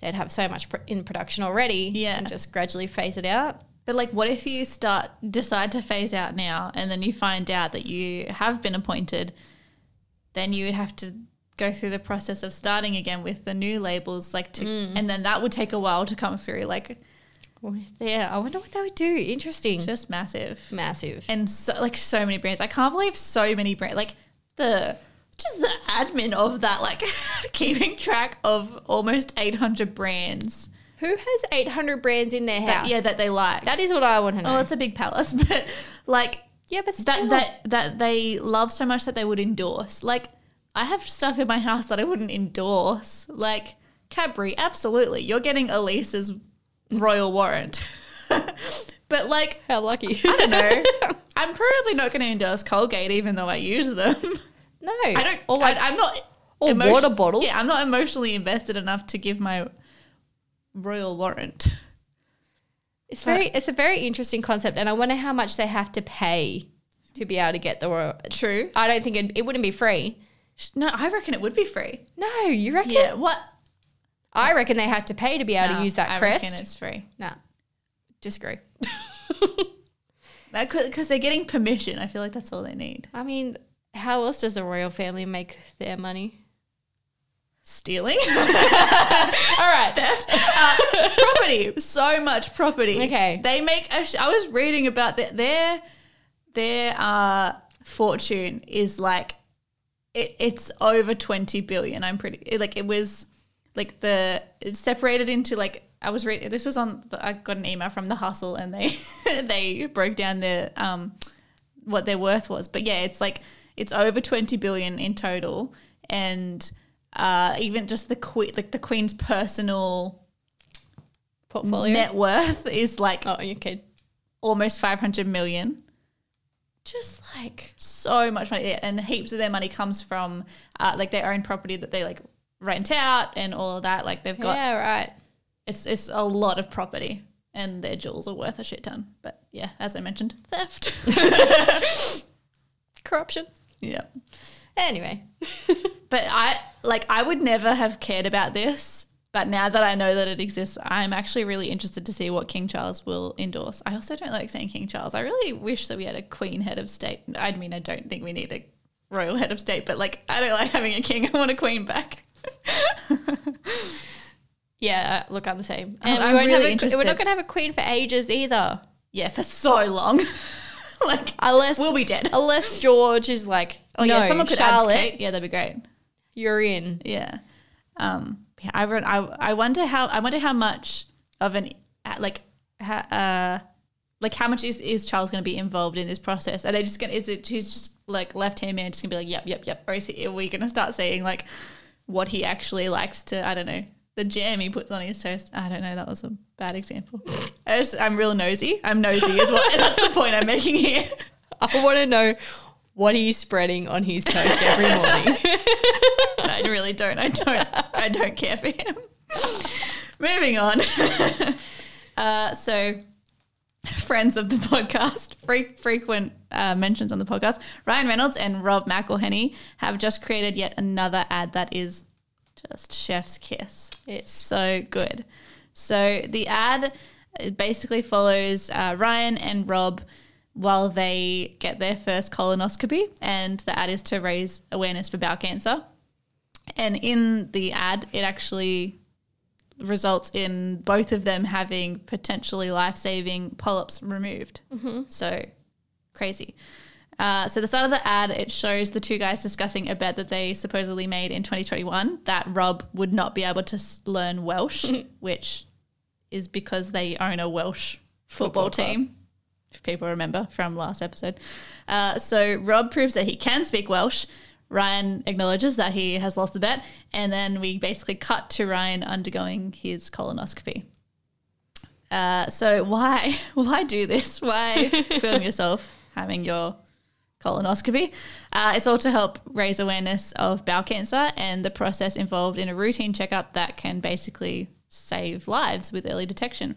they'd have so much in production already Yeah. and just gradually phase it out But like, what if you start decide to phase out now, and then you find out that you have been appointed? Then you would have to go through the process of starting again with the new labels, like to, mm. and then that would take a while to come through. Like, yeah i wonder what they would do interesting it's just massive, massive and so like so many brands. I can't believe so many brands. Like the just the admin of that, like keeping track of almost eight hundred brands. Who has 800 brands in their that, house? yeah, that they like. That is what I want to oh, know. oh, it's a big palace, but like yeah, but still. that that that they love so much that they would endorse. Like I have stuff in my house that I wouldn't endorse. Like Cadbury, absolutely. You're getting Elise's royal warrant. but like How lucky. I don't know. I'm probably not going to endorse Colgate even though I use them. no. I don't Or like, I, I'm not or water bottles. Yeah, I'm not emotionally invested enough to give my royal warrant. it's very, it's a very interesting concept, and I wonder how much they have to pay to be able to get the royal. True. I don't think it, it wouldn't be free. No, I reckon it would be free. No, you reckon? Yeah, what? I reckon they have to pay to be able Nah, to use that I crest. reckon it's free. Nah, disagree. Because they're getting permission. I feel like that's all they need. I mean, how else does the royal family make their money? Stealing? All right. theft, uh, property, so much property. Okay. they make. A sh- I was reading about that. Their their uh, fortune is like it, it's over twenty billion. I'm pretty like it was like the separated into like I was reading. This was on. The, I got an email from the Hustle, and they they broke down their um what their worth was. But yeah, it's like it's over twenty billion in total, and uh, even just the queen, like the queen's personal Portfolio. net worth is like Oh, you kid. almost 500 million. Just like so much money. Yeah, And heaps of their money comes from uh, like their own property that they like rent out and all of that. Like they've got, Yeah, right. it's, it's a lot of property and their jewels are worth a shit ton. But yeah, as I mentioned, theft. Corruption. yeah. Anyway, But I like I would never have cared about this. But now that I know that it exists, I'm actually really interested to see what King Charles will endorse. I also don't like saying King Charles. I really wish that we had a Queen head of state. I mean, I don't think we need a royal head of state, but like I don't like having a king. I want a queen back. yeah. Look, I'm the same, I'm- and I'm we won't really have a, interested. we're not going to have a queen for ages either, Yeah, for so long. like unless we'll be dead. unless George is like, Oh no, yeah, someone could Charlotte, abdicate. Yeah, that'd be great. you're in. Yeah. Um, yeah, I, I I wonder how I wonder how much of an uh, like uh like how much is, is Charles going to be involved in this process? Are they just going to is it who's just like left hand man just going to be like yep yep yep or is he, are we going to start seeing like what he actually likes to I don't know the jam he puts on his toast? I don't know. That was a bad example. I I'm real nosy. I'm nosy is what that's the point I'm making here. I want to know what he's spreading on his toast every morning. I really don't. I don't. I don't care for him. Moving on. uh, so, friends of the podcast, fre- frequent uh, mentions on the podcast, Ryan Reynolds and Rob McElhenney have just created yet another ad that is just chef's kiss. It's so good. So the ad basically follows uh, Ryan and Rob while they get their first colonoscopy, and the ad is to raise awareness for bowel cancer. And in the ad, it actually results in both of them having potentially life saving polyps removed. So crazy. Uh, so the start of the ad, it shows the two guys discussing a bet that they supposedly made in 2021 that Rob would not be able to learn Welsh, which is because they own a Welsh football, Football club. team, if people remember from last episode. Uh, so Rob proves that he can speak Welsh. Ryan acknowledges that he has lost the bet, and then we basically cut to Ryan undergoing his colonoscopy. Uh, so why why do this? Why film yourself having your colonoscopy? Uh, it's all to help raise awareness of bowel cancer and the process involved in a routine checkup that can basically save lives with early detection.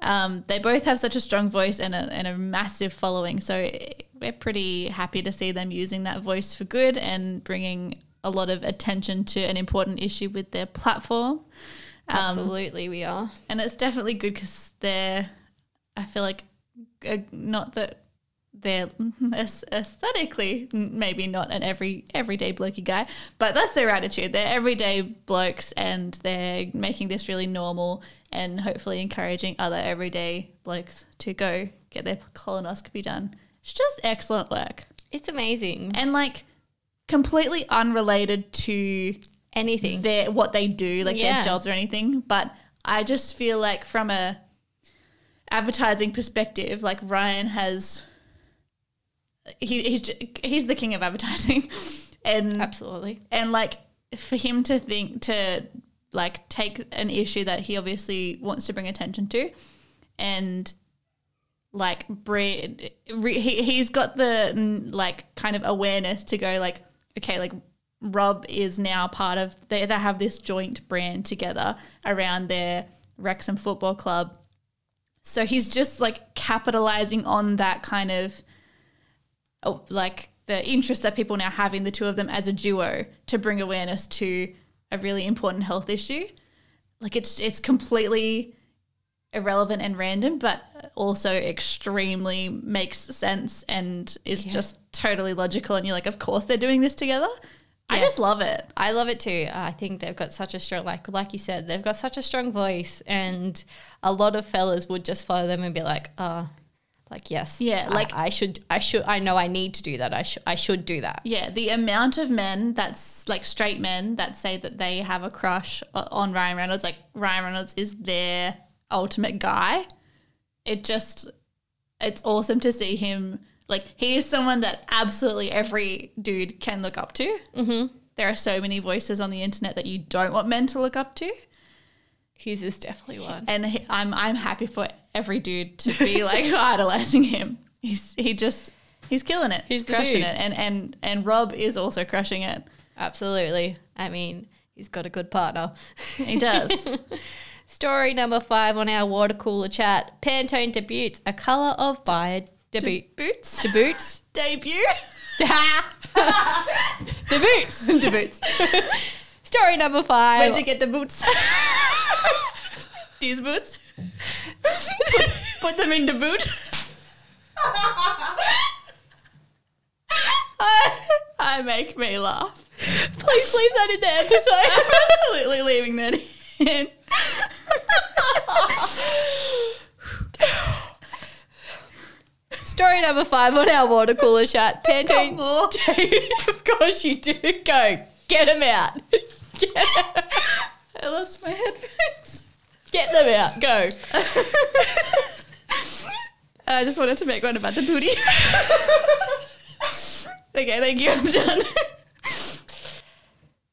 Um, they both have such a strong voice and a, and a massive following, so we're pretty happy to see them using that voice for good and bringing a lot of attention to an important issue with their platform. Um, Absolutely, we are. and it's definitely good because they're i feel like uh, not that they're aesthetically maybe not an every everyday blokey guy but that's their attitude they're everyday blokes and they're making this really normal and hopefully encouraging other everyday blokes to go get their colonoscopy done it's just excellent work It's amazing. and like completely unrelated to Anything. their what they do, like Yeah. their jobs or anything. But I just feel like from a advertising perspective, like Ryan has he, he's he's the king of advertising, and Absolutely. and like for him to think to like take an issue that he obviously wants to bring attention to, and like bring re, he he's got the like kind of awareness to go like okay like Rob is now part of they they have this joint brand together around their Wrexham Football Club. So he's just like capitalizing on that kind of Oh, like the interest that people now have in the two of them as a duo to bring awareness to a really important health issue. Like it's it's completely irrelevant and random, but also extremely makes sense and is just totally logical. And you're like, of course they're doing this together. I just love it. I love it too. I think they've got such a strong, like like you said, they've got such a strong voice, and a lot of fellas would just follow them and be like, "Oh, like yes, Yeah, like- I, should, I should, I know I need to do that. I should, I should do that." Yeah, the amount of men that's like straight men that say that they have a crush on Ryan Reynolds, like Ryan Reynolds is their ultimate guy. It just, it's awesome to see him. Like, he is someone that absolutely every dude can look up to. Mm-hmm. There are so many voices on the internet that you don't want men to look up to. His is definitely one. And he, I'm, I'm happy for every dude to be like idolizing him. He's, he just, he's killing it. He's He's crushing dude. it. And, and, and Rob is also crushing it. Absolutely. I mean, he's got a good partner. He does. Story number five on our water cooler chat: Pantone debuts a color of bio debut Boots. debuts Debut. debuts Debuts. Story number five. Where'd you get the boots? These boots? put, put them in the boot. I make me laugh. Please leave that in the episode. I'm absolutely leaving that in. Story number five on our water cooler chat. Got Pantone. more. of course you do. Go. Get them out. Get, I lost my headphones. get them out. Go. I just wanted to make one about the booty. okay, thank you. I'm done.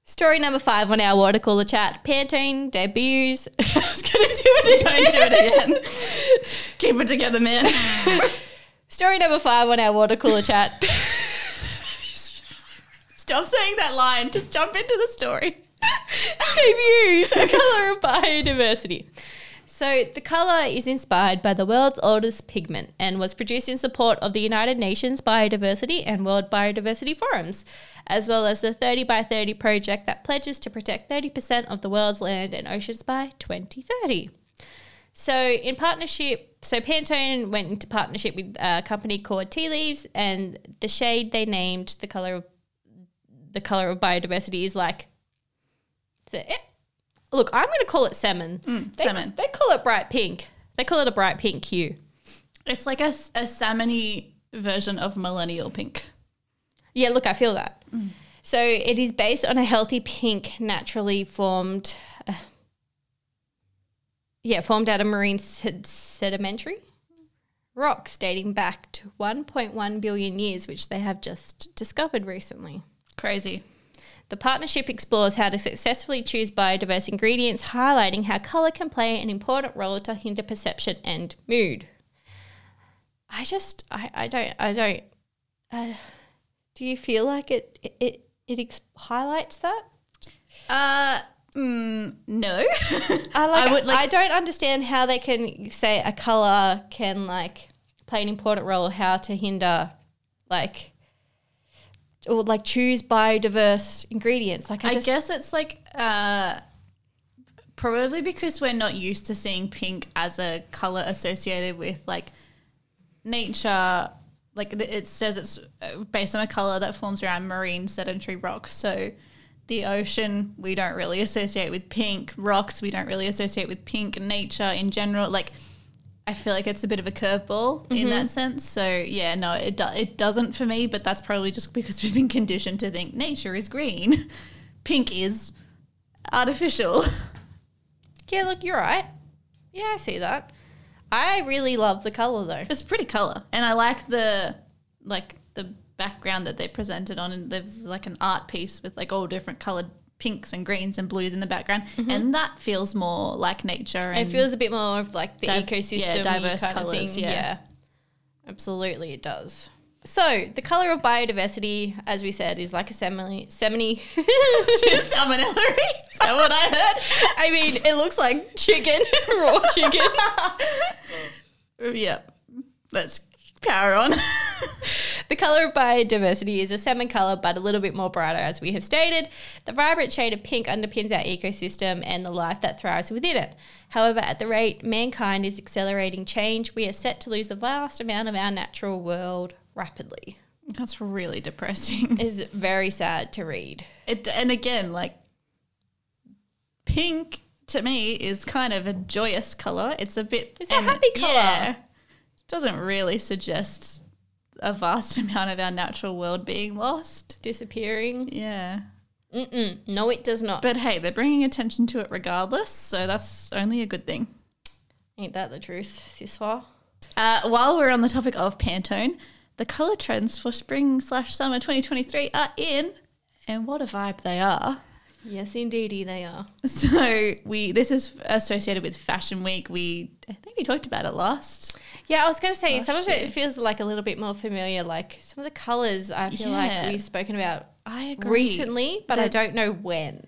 Story number five on our water cooler chat. Pantone debuts. I was going to do it again. Don't do it again. Keep it together, man. Story number five on our water cooler chat. Stop saying that line. Just jump into the story. Debuts a color of biodiversity. So the color is inspired by the world's oldest pigment and was produced in support of the United Nations Biodiversity and World Biodiversity Forums, as well as the 30 by 30 project that pledges to protect 30% of the world's land and oceans by 2030. So, in partnership, so Pantone went into partnership with a company called Tea Leaves, and the shade they named the color of the color of biodiversity is like. So, eh, look, I'm going to call it salmon. they, salmon. They call it bright pink. They call it a bright pink hue. It's like a, a salmony version of millennial pink. Yeah, look, I feel that. So it is based on a healthy pink, naturally formed. Uh, yeah, formed out of marine sed- sedimentary rocks dating back to 1.1 billion years, which they have just discovered recently. Crazy. The partnership explores how to successfully choose biodiverse ingredients, highlighting how colour can play an important role to hinder perception and mood. I just, I, I don't, I don't. Uh, do you feel like it, it, it, it ex- highlights that? Uh, mm, no. I like. I would like- I don't understand how they can say a color can like play an important role. How to hinder, like, or like choose biodiverse ingredients. Like I, I just, guess it's like uh, probably because we're not used to seeing pink as a color associated with like nature. Like it says, it's uh, based on a color that forms around marine sedentary rocks. So the ocean we don't really associate with pink. Rocks we don't really associate with pink. Nature in general, like. I feel like it's a bit of a curveball in that mm-hmm. sense. So yeah, no, it do- it doesn't for me. But that's probably just because we've been conditioned to think nature is green, pink is artificial. Yeah, look, you're right. Yeah, I see that. I really love the color though. It's a pretty color, and I like the like the background that they presented on. And there's like an art piece with like all different colored pinks and greens and blues in the background, mm-hmm. and that feels more like nature. And It feels a bit more of like the ecosystem, yeah, diverse Of thing. yeah. absolutely, it does. So the color of biodiversity, as we said, is like a semini. Semini. salmonella. Is that what I heard? I mean, it looks like chicken, raw chicken. yeah, let's power on. The color of biodiversity is a salmon color, but a little bit more brighter, as we have stated. The vibrant shade of pink underpins our ecosystem and the life that thrives within it. However, at the rate mankind is accelerating change, we are set to lose a vast amount of our natural world rapidly. That's really depressing. It is very sad to read. It and again, like pink to me is kind of a joyous color. It's a bit It's a happy colour. Yeah, doesn't really suggest a vast amount of our natural world being lost. Disappearing. Yeah. Mm-mm. No, it does not. But hey, they're bringing attention to it regardless, so that's only a good thing. Ain't that the truth, Siswa? Uh, while we're on the topic of Pantone, the color trends for spring slash summer 2023 are in, and what a vibe they are. Yes, indeedy, they are. So we this is associated with Fashion Week. We I think we talked about it last. Yeah, I was going to say, Last some of it feels like a little bit more familiar. Like some of the colours I feel Yeah. like we've spoken about I agree. recently, but I don't know when.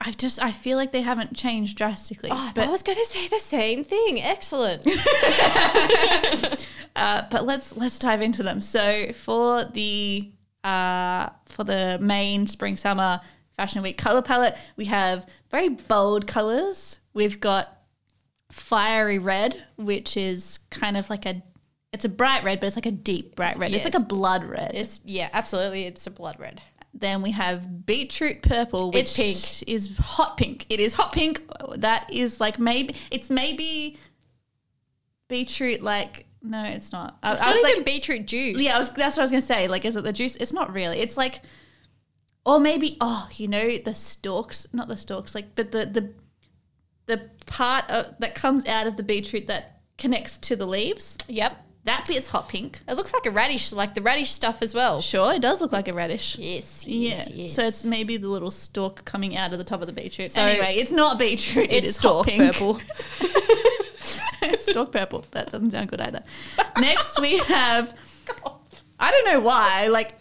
I just I feel like they haven't changed drastically. Oh, but I was going to say the same thing. Excellent. uh, but let's let's dive into them. So for the uh, for the main spring summer fashion week color palette, we have very bold colors. We've got fiery red, which is kind of like a it's a bright red, but it's like a deep bright red. It's like a blood red. it's yeah, absolutely. It's a blood red. Then we have beetroot purple, which It's pink. is hot pink. It is hot pink. That is like maybe it's maybe beetroot. Like no, it's not. I, It's I not was even like, beetroot juice. yeah, I was, that's what I was gonna say. Like, is it the juice? It's not really. It's like, or maybe oh, you know, the stalks, not the stalks, like, but the the the part of, that comes out of the beetroot that connects to the leaves. Yep. That bit's hot pink. It looks like a radish, like the radish stuff as well. Sure, it does look like a radish. Yes. Yeah. Yes. yes. So it's maybe the little stalk coming out of the top of the beetroot. So- anyway, it's not beetroot. It's it's hot stalk pink. purple. stalk purple. That doesn't sound good either. Next we have. I don't know why. Like,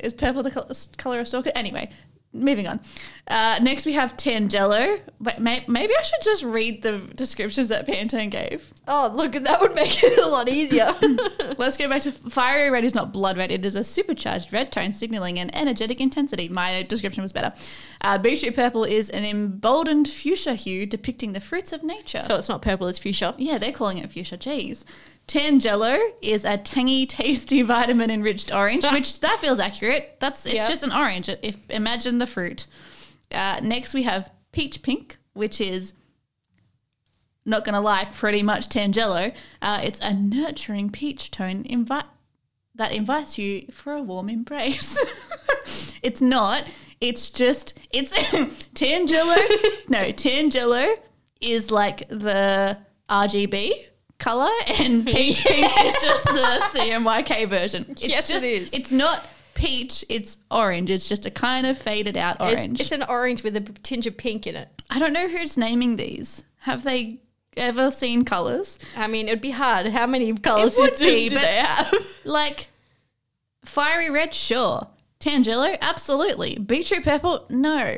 is purple the color of stalk? Anyway, moving on. Uh, next we have Tangelo. But may- maybe I should just read the descriptions that Pantone gave. Oh, look, that would make it a lot easier. Let's go back to fiery red is not blood red. It is a supercharged red tone signaling an energetic intensity. My description was better. Uh, beetroot purple is an emboldened fuchsia hue depicting the fruits of nature. so it's not purple, it's fuchsia. yeah, they're calling it fuchsia. Jeez. Tangelo is a tangy, tasty, vitamin enriched orange, which that feels accurate. That's it's Yep. just an orange. If imagine the fruit. Uh, next we have peach pink, which is not gonna lie, pretty much Tangelo. Uh, it's a nurturing peach tone invite that invites you for a warm embrace. it's not. It's just it's Tangelo. no, Tangelo is like the RGB color, and peach pink is just the CMYK version. It's Yes, it just is. it's not peach. It's orange. It's just a kind of faded out It's, orange. it's an orange with a tinge of pink in it. I don't know who's naming these. Have they ever seen colors? I mean, it'd be hard. How many colors It would be, do they have? Like fiery red, sure. Tangelo, absolutely. Beetroot purple, no.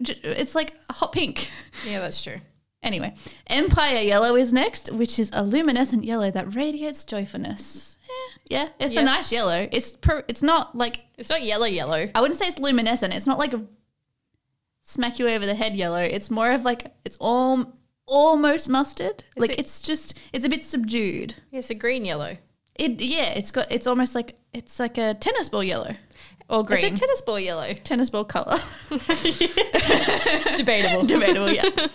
It's like hot pink. yeah, that's true. Anyway, Empire Yellow is next, which is a luminescent yellow that radiates joyfulness. Eh, yeah, it's Yep. a nice yellow. It's per, it's not like It's not yellow, yellow. I wouldn't say it's luminescent. It's not like a smack you over the head yellow. It's more of like it's all almost mustard. like it- it's just it's a bit subdued. It's a green yellow. It yeah, it's got it's almost like it's like a tennis ball yellow or green. It's a tennis ball yellow. tennis ball color. Debatable. Debatable, yeah.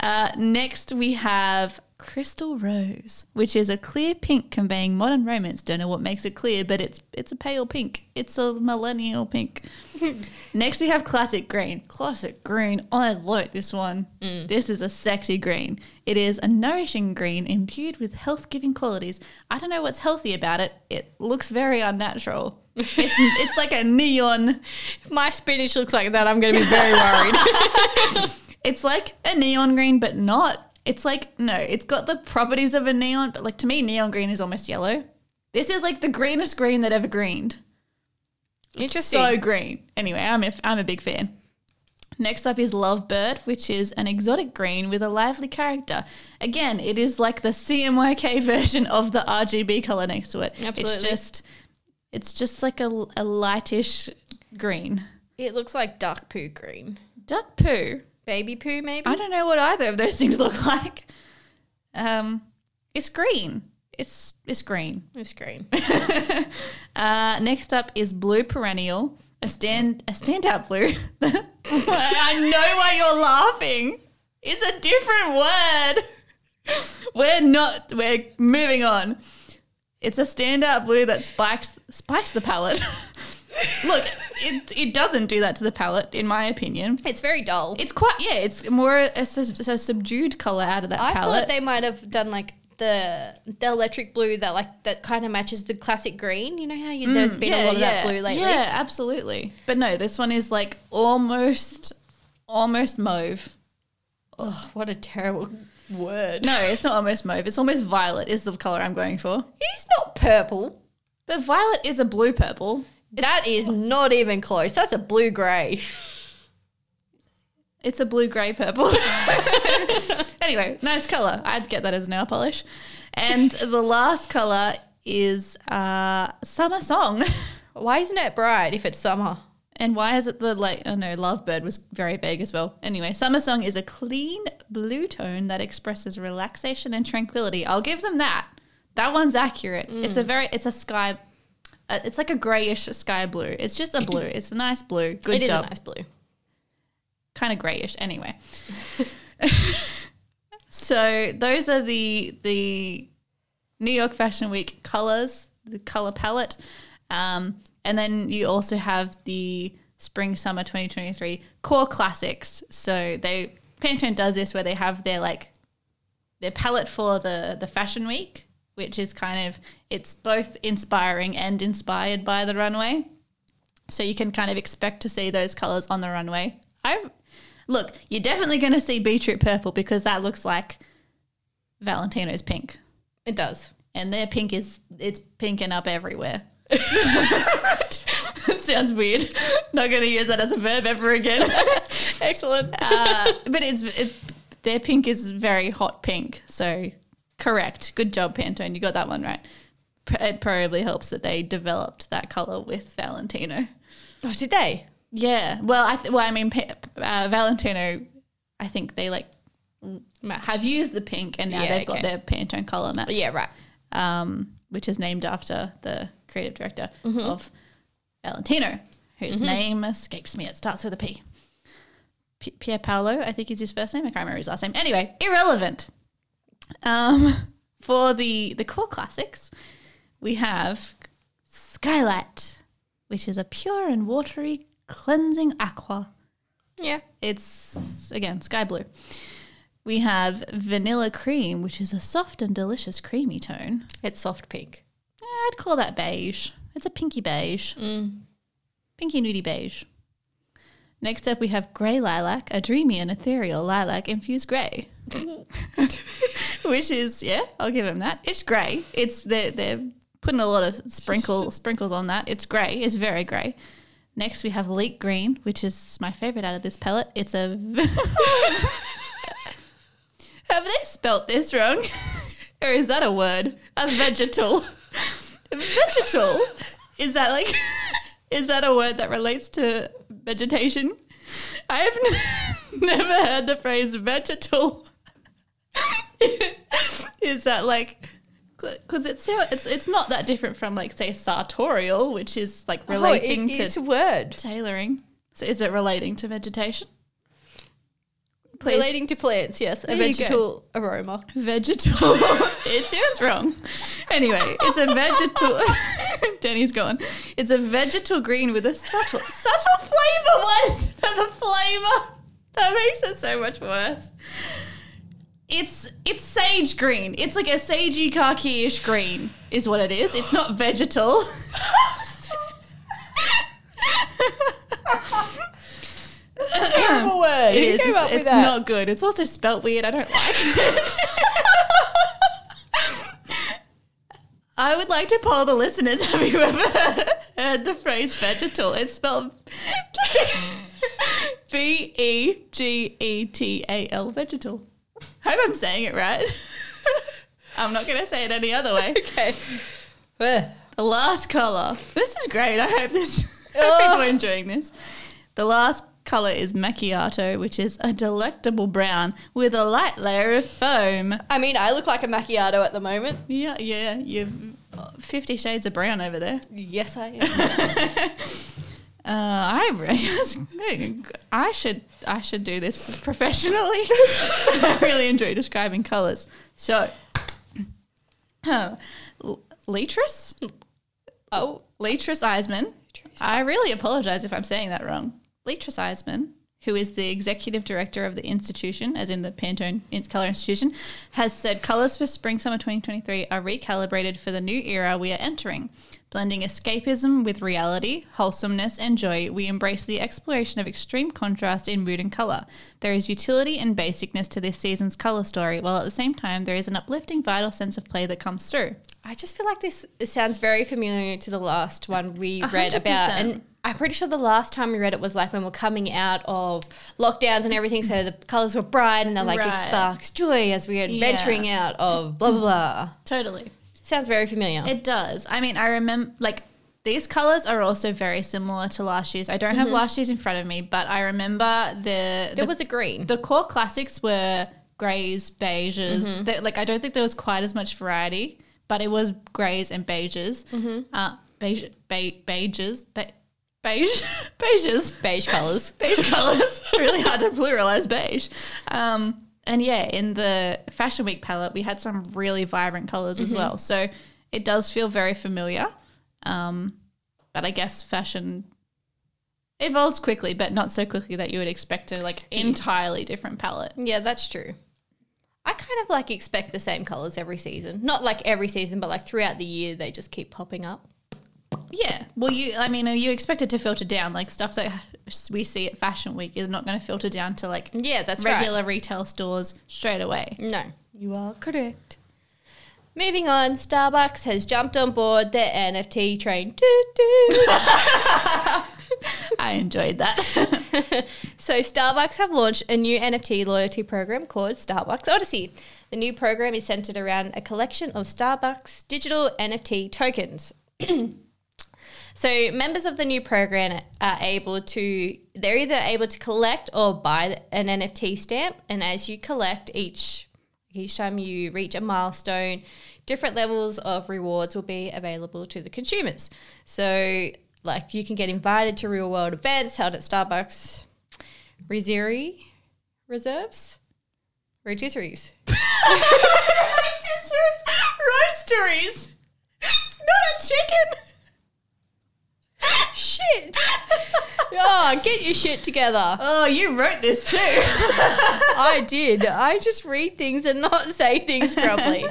Uh, next we have Crystal Rose, which is a clear pink conveying modern romance. Don't know what makes it clear, but it's it's a pale pink. It's a millennial pink. Next, we have Classic Green. Classic Green. I like this one. This is a sexy green. It is a nourishing green imbued with health giving qualities. I don't know what's healthy about it. It looks very unnatural. It's, it's like a neon. If my spinach looks like that, I'm going to be very worried. It's like a neon green, but not. It's like, no, it's got the properties of a neon, but like to me, neon green is almost yellow. This is like the greenest green that ever greened. Interesting. So green. Anyway, I'm a, I'm a big fan. Next up is Lovebird, which is an exotic green with a lively character. Again, it is like the CMYK version of the RGB color next to it. Absolutely. It's just, it's just like a, a lightish green. it looks like duck poo green. Duck poo. Baby poo, maybe? I don't know what either of those things look like. Um, it's green. It's it's green. It's green. Uh, next up is blue perennial, a stand a standout blue. I know why you're laughing. It's a different word. We're not. We're moving on. It's a standout blue that spikes spikes the palette. Look, it it doesn't do that to the palette, in my opinion. It's very dull. It's quite yeah. It's more a, a, a subdued color out of that palette. I palette. thought they might have done like the the electric blue that like that kind of matches the classic green. You know how you, there's been a lot of that blue lately. Mm, Yeah, absolutely. But no, this one is like almost, almost mauve. Oh, what a terrible word. No, it's not almost mauve. It's almost violet. Is the color I'm going for. It's not purple. But violet is a blue purple. That is not even close. That's a blue grey. It's a blue grey purple. anyway, nice color. I'd get that as nail polish. And the last color is uh, summer song. Why isn't it bright if it's summer? And why is it the like? Oh no, Lovebird was very vague as well. Anyway, Summer Song is a clean blue tone that expresses relaxation and tranquility. I'll give them that. That one's accurate. It's a very, it's a sky, uh, it's like a grayish sky blue. It's just a blue. It's a nice blue. Good It is job. a nice blue. Kind of grayish. Anyway, so those are the the New York Fashion Week colors, the color palette, um, and then you also have the Spring Summer 2023 core classics. So they Pantone does this where they have their like their palette for the the Fashion Week, which is kind of it's both inspiring and inspired by the runway. So you can kind of expect to see those colors on the runway. I look, you're definitely going to see beetroot purple because that looks like Valentino's pink, It does. and their pink is it's pinking up everywhere. it sounds weird. Not going to use that as a verb ever again. Excellent. uh, but it's it's their pink is very hot pink. So correct. Good job, Pantone. You got that one right. It probably helps that they developed that color with Valentino. Oh, did they? Yeah. Well, I th- well, I mean, uh, Valentino. I think they like have used the pink, and now Yeah, they've got their Pantone color match. Yeah, right. Um, which is named after the creative director Mm-hmm. of Valentino, whose name escapes me. It starts with a P. P- Pier Paolo, I think is his first name. I can't remember his last name. Anyway, irrelevant. Um, for the the core classics, we have Skylight, which is a pure and watery cleansing aqua. Yeah. It's again sky blue. We have vanilla cream, which is a soft and delicious creamy tone. It's soft pink. I'd call that beige. It's a pinky beige. Pinky nudie beige. Next up, we have grey lilac, a dreamy and ethereal lilac infused grey. Which is, yeah, I'll give him that. It's grey. It's they're, they're putting a lot of sprinkle sprinkles on that. It's grey. It's very grey. Next, we have leek green, which is my favorite out of this palette. It's a. have they spelt this wrong? or is that a word? A vegetal. vegetal? Is that like. Is that a word that relates to vegetation? I have n- never heard the phrase vegetal. is that like because it's it's it's not that different from like say sartorial, which is like relating oh, it, to word. tailoring. So is it relating to vegetation? Please. Relating to plants, yes. There a vegetal aroma. Vegetal. it sounds wrong. Anyway, it's a vegetal. Danny's gone. It's a vegetal green with a subtle, subtle flavor. What is the flavor? That makes it so much worse. It's it's sage green. It's like a sagey khaki-ish green, is what it is. It's not vegetal. Terrible word. It Who is. came It's, up with it's that? not good. It's also spelt weird. I don't like it. I would like to poll the listeners. Have you ever heard the phrase vegetal? It's spelled V E G E T A L, vegetal. I hope I'm saying it right. I'm not going to say it any other way. Okay. Eh. The last color. This is great. I hope this. Hope people are enjoying this. The last color is macchiato, which is a delectable brown with a light layer of foam. I mean, I look like a macchiato at the moment. Yeah, yeah. You've Fifty Shades of Brown over there. Yes, I am. Uh, I really, I should I should do this professionally. I really enjoy describing colors. So, oh, L- oh, Leatrice Eiseman. I really apologize if I'm saying that wrong. Leatrice Eiseman, who is the executive director of the institution, as in the Pantone Color Institution, has said colors for spring summer 2023 are recalibrated for the new era we are entering. Blending escapism with reality, wholesomeness, and joy, we embrace the exploration of extreme contrast in mood and color. There is utility and basicness to this season's color story, while at the same time there is an uplifting, vital sense of play that comes through. I just feel like this, sounds very familiar to the last one we A read about. And I'm pretty sure the last time we read it was like when we're coming out of lockdowns and everything. So the colors were bright and they're like Right. it sparks joy as we are Yeah. venturing out of blah, blah, blah. Totally. Sounds very familiar. It does. I mean, I remember like these colors are also very similar to last year's. I don't have mm-hmm. last year's in front of me, but I remember the there the, was a green. the core classics were grays, beiges. Mm-hmm. They- like I don't think there was quite as much variety, but it was grays and beiges. Mm-hmm. Uh, beige, be, beiges, be, beige, beiges, Beige colors. beige colors. it's really hard to pluralize beige. Um, and yeah, in the Fashion Week palette, we had some really vibrant colors as well. So it does feel very familiar. Um, but I guess fashion evolves quickly, but not so quickly that you would expect a like entirely different palette. Yeah, that's true. I kind of like expect the same colors every season. Not like every season, but like throughout the year, they just keep popping up. Yeah. Well, you, I mean, you expect it to filter down. Like stuff that we see at Fashion Week is not going to filter down to like Yeah, that's regular retail stores straight away. No, you are correct. Moving on, Starbucks has jumped on board the NFT train. Toot, toot. I enjoyed that. so, Starbucks have launched a new NFT loyalty program called Starbucks Odyssey. The new program is centered around a collection of Starbucks digital NFT tokens. so, members of the new program are able to, they're either able to collect or buy an NFT stamp. And as you collect each each time you reach a milestone, different levels of rewards will be available to the consumers. So, like you can get invited to real world events held at Starbucks Reserve reserves, rotisseries. Roasteries. It's not a chicken. Shit! oh, get your shit together. Oh, you wrote this too. I did. I just read things and not say things properly.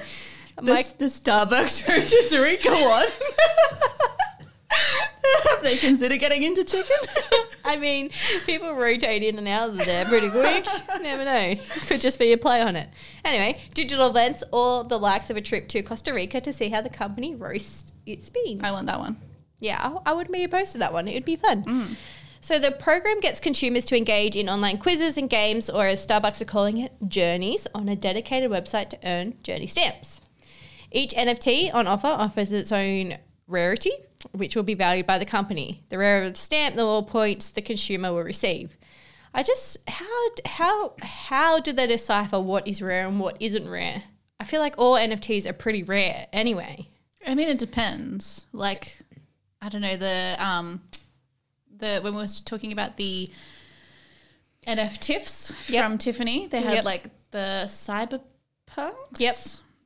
I'm the, like, the Starbucks rotisserie. Go on. Have they considered getting into chicken? I mean, people rotate in and out of there pretty quick. Never know. Could just be a play on it. Anyway, digital events or the likes of a trip to Costa Rica to see how the company roasts its beans. I want that one. Yeah, I, wouldn't be opposed to that one. It would be fun. Mm. So the program gets consumers to engage in online quizzes and games, or as Starbucks are calling it, journeys, on a dedicated website to earn journey stamps. Each NFT on offer offers its own rarity, which will be valued by the company. The rarer the stamp, the more points the consumer will receive. I just how how how do they decipher what is rare and what isn't rare? I feel like all NFTs are pretty rare anyway. I mean, it depends. Like, I don't know the um, the when we were talking about the NFTiffs Yep. from Tiffany. They had Yep. like the Cyberpunks. Yep.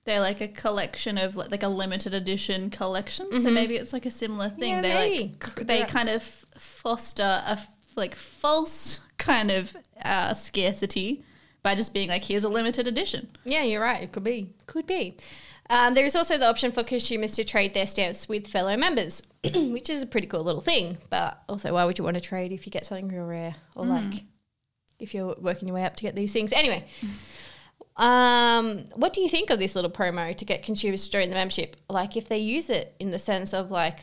They're like a collection of like, like a limited edition collection. So maybe it's like a similar thing. Mm-hmm. Yeah, they maybe. like Could c- be they kind of foster a f- like false kind of uh, scarcity by just being like here's a limited edition. Yeah, you're right. It could be. Could be. Um, there is also the option for consumers to trade their stamps with fellow members, which is a pretty cool little thing. But also, why would you want to trade if you get something real rare or like if you're working your way up to get these things? Anyway, um, what do you think of this little promo to get consumers to join the membership? Like, if they use it in the sense of like,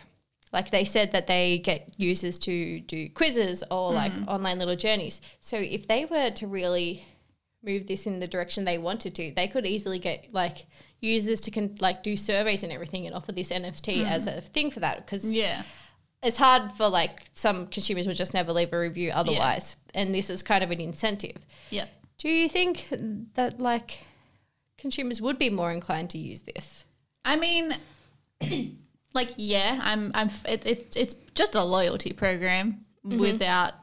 like they said that they get users to do quizzes or like online little journeys. So if they were to really move this in the direction they wanted to, they could easily get like users to con- like do surveys and everything and offer this NFT mm. as a thing for that because Yeah. it's hard for like some consumers would just never leave a review otherwise, and this is kind of an incentive. Yeah. Do you think that like consumers would be more inclined to use this? I mean, like, yeah, I'm, I'm, it, it, it's just a loyalty program mm-hmm. without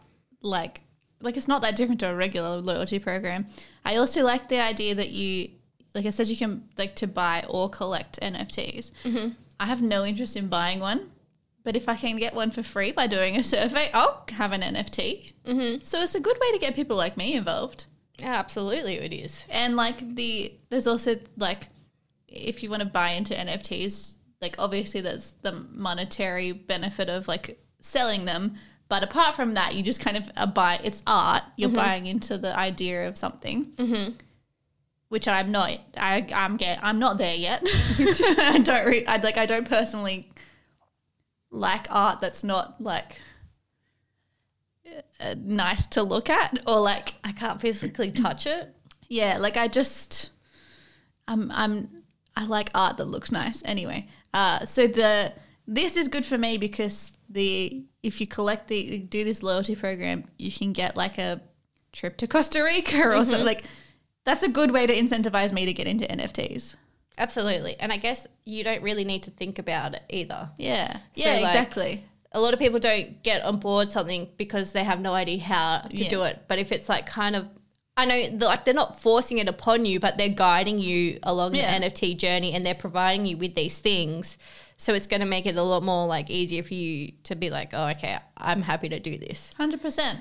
like, like it's not that different to a regular loyalty program. I also like the idea that you, like it says, you can like to buy or collect NFTs. I have no interest in buying one, but if I can get one for free by doing a survey, I'll have an NFT. Mm-hmm. So it's a good way to get people like me involved. Yeah, absolutely, it is. And like the there's also like if you want to buy into NFTs, like obviously there's the monetary benefit of like selling them, but apart from that, you just kind of buy it's art. You're buying into the idea of something. Mm-hmm. Which I'm not. I I'm get. I'm not there yet. I don't. Re- I like. I don't personally like art that's not like uh, nice to look at or like I can't physically touch it. yeah, like I just I'm I'm I like art that looks nice anyway. Uh so the this is good for me because the if you collect the do this loyalty program, you can get like a trip to Costa Rica or something like that's a good way to incentivize me to get into NFTs. Absolutely, and I guess you don't really need to think about it either. Yeah. So, yeah, like, exactly. a lot of people don't get on board something because they have no idea how to Yeah. do it. But if it's like kind of, I know they're like they're not forcing it upon you, but they're guiding you along Yeah. the NFT journey and they're providing you with these things. So it's going to make it a lot more like easier for you to be like, oh, okay, I'm happy to do this. 100%.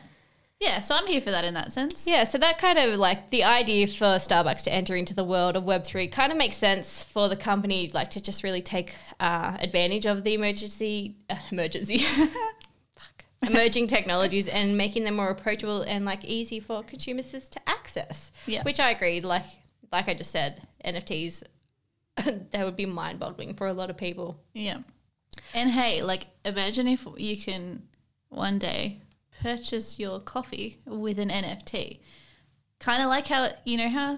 Yeah, so I'm here for that in that sense. Yeah, so that kind of like the idea for Starbucks to enter into the world of Web3 kind of makes sense for the company like to just really take uh, advantage of the emergency, uh, emergency, emerging technologies and making them more approachable and like easy for consumers to access. Yeah. Which I agree. Like, like I just said, NFTs, that would be mind boggling for a lot of people. Yeah. And hey, like imagine if you can one day purchase your coffee with an NFT. Kind of like how, you know, how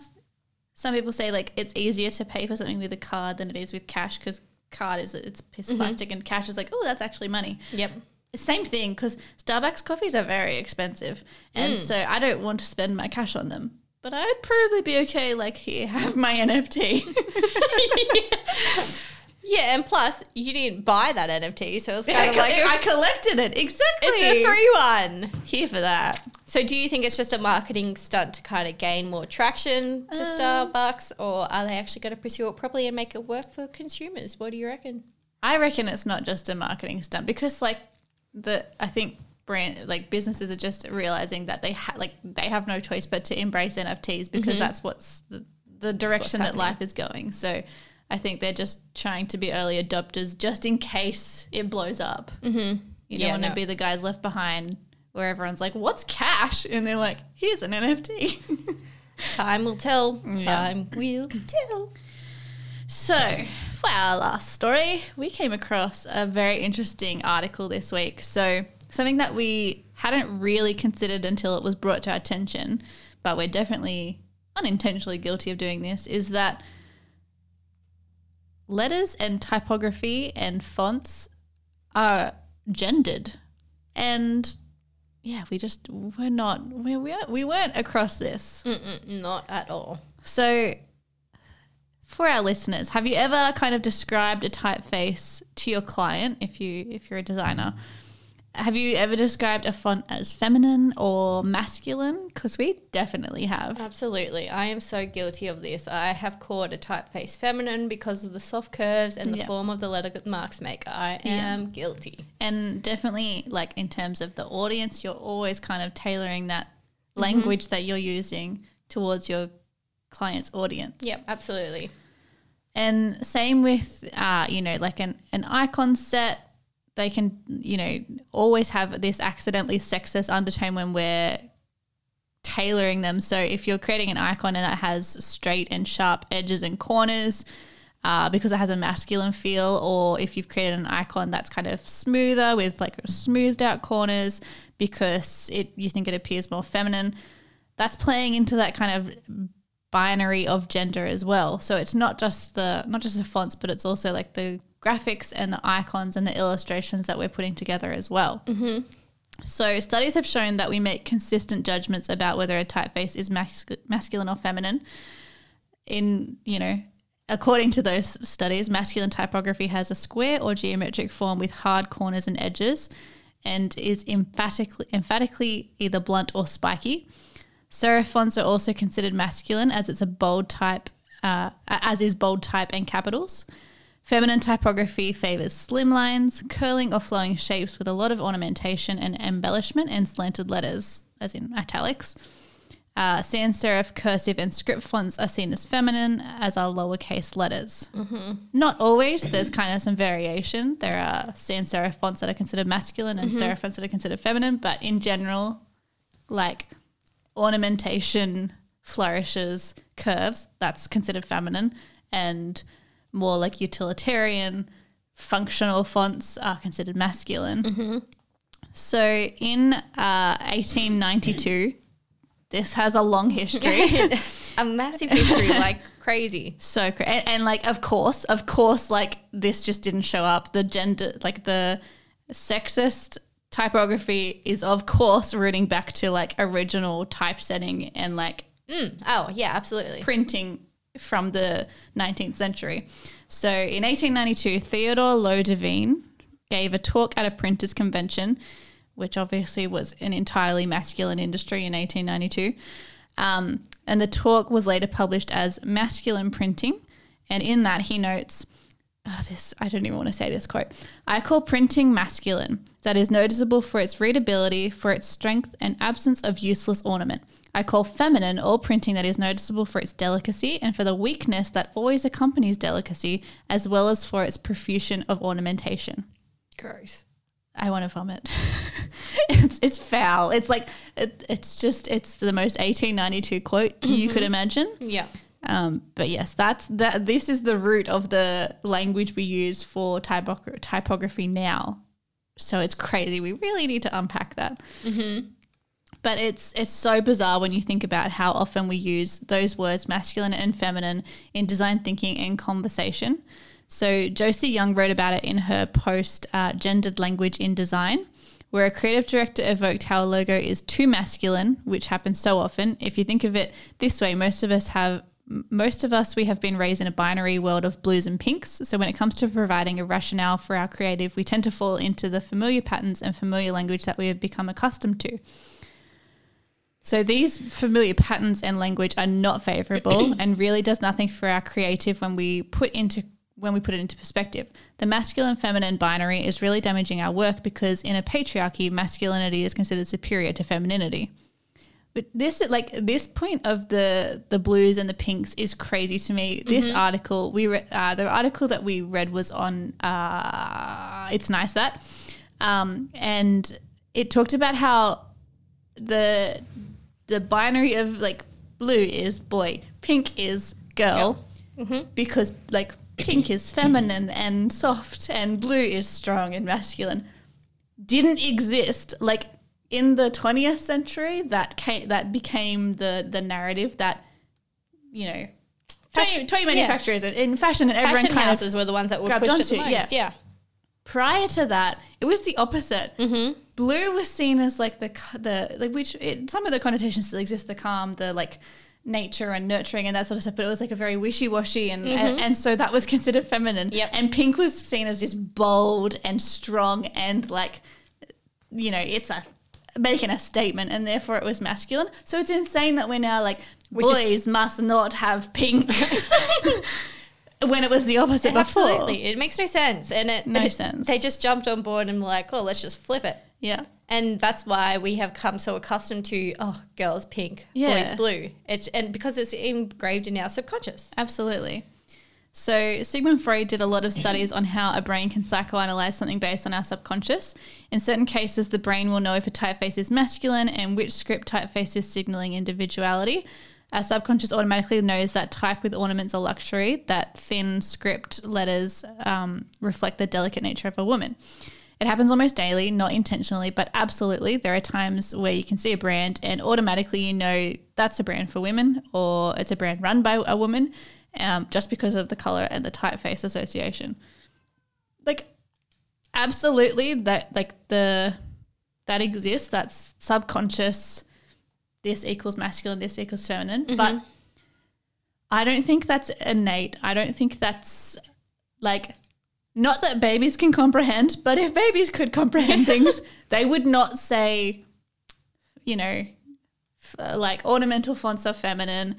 some people say like it's easier to pay for something with a card than it is with cash because card is it's piss mm-hmm. plastic and cash is like, oh, that's actually money. Yep. Same thing because Starbucks coffees are very expensive. And mm. so I don't want to spend my cash on them. But I'd probably be okay, like, here, have my NFT. Yeah, and plus you didn't buy that NFT, so it's kind of like I collected it. Exactly. it's a free one. Here for that. So, do you think it's just a marketing stunt to kind of gain more traction to um, Starbucks, or are they actually going to pursue it properly and make it work for consumers? What do you reckon? I reckon it's not just a marketing stunt because, like, the I think brand like businesses are just realizing that they ha- like they have no choice but to embrace NFTs because mm-hmm. that's what's the, the direction that life is going. So, I think they're just trying to be early adopters just in case it blows up. Mm-hmm. You don't want to no. be the guys left behind where everyone's like, "What's cash?" and they're like, "Here's an NFT." Time will tell. Yeah. Time will tell. So, for our last story, we came across a very interesting article this week. So, something that we hadn't really considered until it was brought to our attention, but we're definitely unintentionally guilty of doing this, is that letters and typography and fonts are gendered. And yeah, we just we're not, we, we, we weren't across this. Mm-mm, not at all. So, for our listeners, have you ever kind of described a typeface to your client, if you if you're a designer, have you ever described a font as feminine or masculine? Because we definitely have. Absolutely. I am so guilty of this. I have called a typeface feminine because of the soft curves and the Yeah. form of the letter marks make. I am guilty. And definitely, like in terms of the audience, you're always kind of tailoring that language that you're using towards your client's audience. Yep, absolutely. And same with, uh, you know, like an, an icon set, they can, you know, always have this accidentally sexist undertone when we're tailoring them. So if you're creating an icon and that has straight and sharp edges and corners, uh, because it has a masculine feel, or if you've created an icon that's kind of smoother with like smoothed out corners because it you think it appears more feminine, that's playing into that kind of binary of gender as well. So it's not just the not just the fonts, but it's also like the graphics and the icons and the illustrations that we're putting together as well. Mm-hmm. So studies have shown that we make consistent judgments about whether a typeface is mascu- masculine or feminine. In you know, according to those studies, masculine typography has a square or geometric form with hard corners and edges, and is emphatically emphatically either blunt or spiky. Serif fonts are also considered masculine as it's a bold type, uh, as is bold type and capitals. Feminine typography favors slim lines, curling or flowing shapes with a lot of ornamentation and embellishment and slanted letters, as in italics. Uh, sans serif, cursive, and script fonts are seen as feminine, as are lowercase letters. Not always. There's kind of some variation. There are sans serif fonts that are considered masculine and serif fonts that are considered feminine, but in general, like ornamentation, flourishes, curves, that's considered feminine, and more like utilitarian, functional fonts are considered masculine. So in uh, 1892, this has a long history. A massive history, like crazy. so cra- and, and like of course, of course, like this just didn't show up. The gender, like the sexist typography, is of course rooting back to like original typesetting and like Oh, yeah, absolutely. printing from the 19th century. So in 1892, Theodore Low De Vinne gave a talk at a printers convention, which obviously was an entirely masculine industry in 1892. Um, and the talk was later published as Masculine Printing. And in that, he notes, oh, this I don't even want to say this quote. I call printing masculine. That is noticeable for its readability, for its strength and absence of useless ornament. I call feminine all printing that is noticeable for its delicacy and for the weakness that always accompanies delicacy, as well as for its profusion of ornamentation. Gross. I want to vomit. it's it's foul. It's like it, it's just it's the most 1892 quote you could imagine. Yeah. Um, but yes, that's that. This is the root of the language we use for typogra- typography now. So it's crazy. We really need to unpack that. But it's it's so bizarre when you think about how often we use those words, masculine and feminine, in design thinking and conversation. So Josie Young wrote about it in her post, uh, "Gendered Language in Design." Where a creative director evoked how a logo is too masculine, which happens so often. If you think of it this way, most of us have most of us we have been raised in a binary world of blues and pinks so when it comes to providing a rationale for our creative we tend to fall into the familiar patterns and familiar language that we have become accustomed to so these familiar patterns and language are not favorable and really does nothing for our creative when we put into when we put it into perspective. The masculine feminine binary is really damaging our work because in a patriarchy masculinity is considered superior to femininity. But this like this point of the the blues and the pinks is crazy to me. This article we re- uh, the article that we read was on uh, it's nice that, um, and it talked about how the the binary of like blue is boy, pink is girl, because like pink is feminine and soft, and blue is strong and masculine. Didn't exist like in the 20th century. That came that became the the narrative that you know. Toy, Fashion- toy yeah. manufacturers and in fashion and everyone Fashion kind of were the ones that were pushed it the onto, yeah. most. Yeah. prior to that, it was the opposite. Mm-hmm. Blue was seen as like the the like which it, some of the connotations still exist. The calm, the like nature and nurturing and that sort of stuff. But it was like a very wishy washy, and, and mm-hmm. and so that was considered feminine. Yep. And pink was seen as just bold and strong and like you know, it's a making a statement and therefore it was masculine. So it's insane that we're now like We boys just- must not have pink when it was the opposite before. Absolutely, it makes no sense, and it No it- sense. They just jumped on board and were like, "Oh, let's just flip it." Yeah. And that's why we have come so accustomed to oh, girls pink, Yeah. boys blue. It's and because it's engraved in our subconscious. Absolutely. So, Sigmund Freud did a lot of studies on how a brain can psychoanalyze something based on our subconscious. In certain cases, the brain will know if a typeface is masculine and which script typeface is signaling individuality. Our subconscious automatically knows that type with ornaments are luxury, that thin script letters um, reflect the delicate nature of a woman. It happens almost daily, not intentionally, but absolutely. There are times where you can see a brand and automatically you know that's a brand for women or it's a brand run by a woman um, just because of the color and the typeface association. Like, absolutely, that like the that exists. That's subconscious. This equals masculine. This equals feminine. But I don't think that's innate. I don't think that's like not that babies can comprehend, but if babies could comprehend things, they would not say, you know, f- uh, like ornamental fonts are feminine,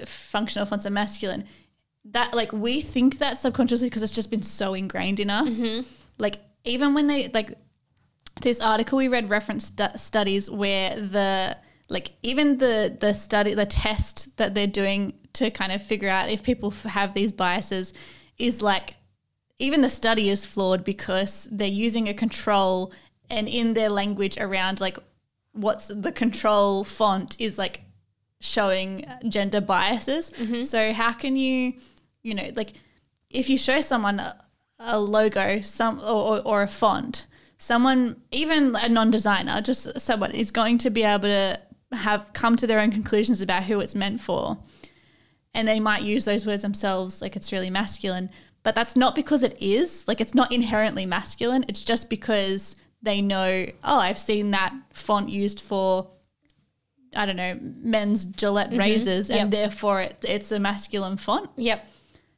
uh, functional fonts are masculine. That like we think that subconsciously because it's just been so ingrained in us. Mm-hmm. Like even when they like this article we read referenced stu- studies where the like even the the study the test that they're doing to kind of figure out if people f- have these biases is like even the study is flawed because they're using a control and in their language around like what's the control font is like showing gender biases. Mm-hmm. So how can you, you know, like if you show someone a, a logo, some or, or, or a font, someone even a non-designer, just someone is going to be able to have come to their own conclusions about who it's meant for. And they might use those words themselves like it's really masculine but that's not because it is like it's not inherently masculine it's just because they know oh i've seen that font used for i don't know men's gillette mm-hmm. razors and Yep. therefore it, it's a masculine font Yep.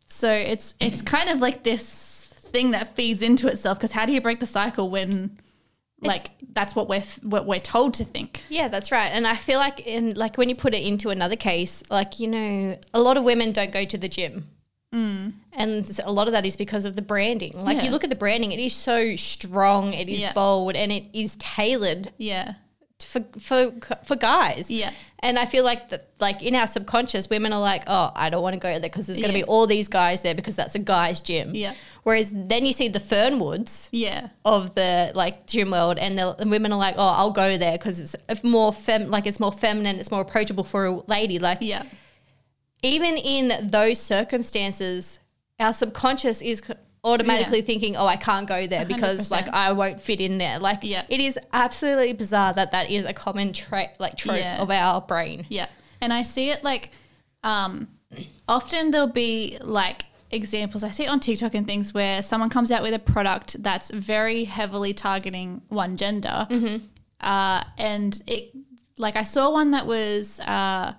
so it's it's kind of like this thing that feeds into itself because how do you break the cycle when like that's what we're f- what we're told to think Yeah, that's right. And I feel like in like when you put it into another case, like you know, a lot of women don't go to the gym. Mm. And a lot of that is because of the branding. Like Yeah. you look at the branding, it is so strong, it is Yeah. bold, and it is tailored yeah for for for guys. Yeah. And I feel like that like in our subconscious, women are like, oh, I don't want to go there because there's going to Yeah. be all these guys there because that's a guy's gym. Yeah. Whereas then you see the Fernwoods yeah of the like gym world, and the and women are like, oh, I'll go there because it's it's more fem like it's more feminine, it's more approachable for a lady. Like yeah even in those circumstances, our subconscious is automatically thinking, "Oh, I can't go there because like I won't fit in there." Like, Yeah. it is absolutely bizarre that that is a common trait, like trope Yeah. of our brain. Yeah. And I see it like um often there'll be like examples I see it on TikTok and things where someone comes out with a product that's very heavily targeting one gender. Uh and it like I saw one that was uh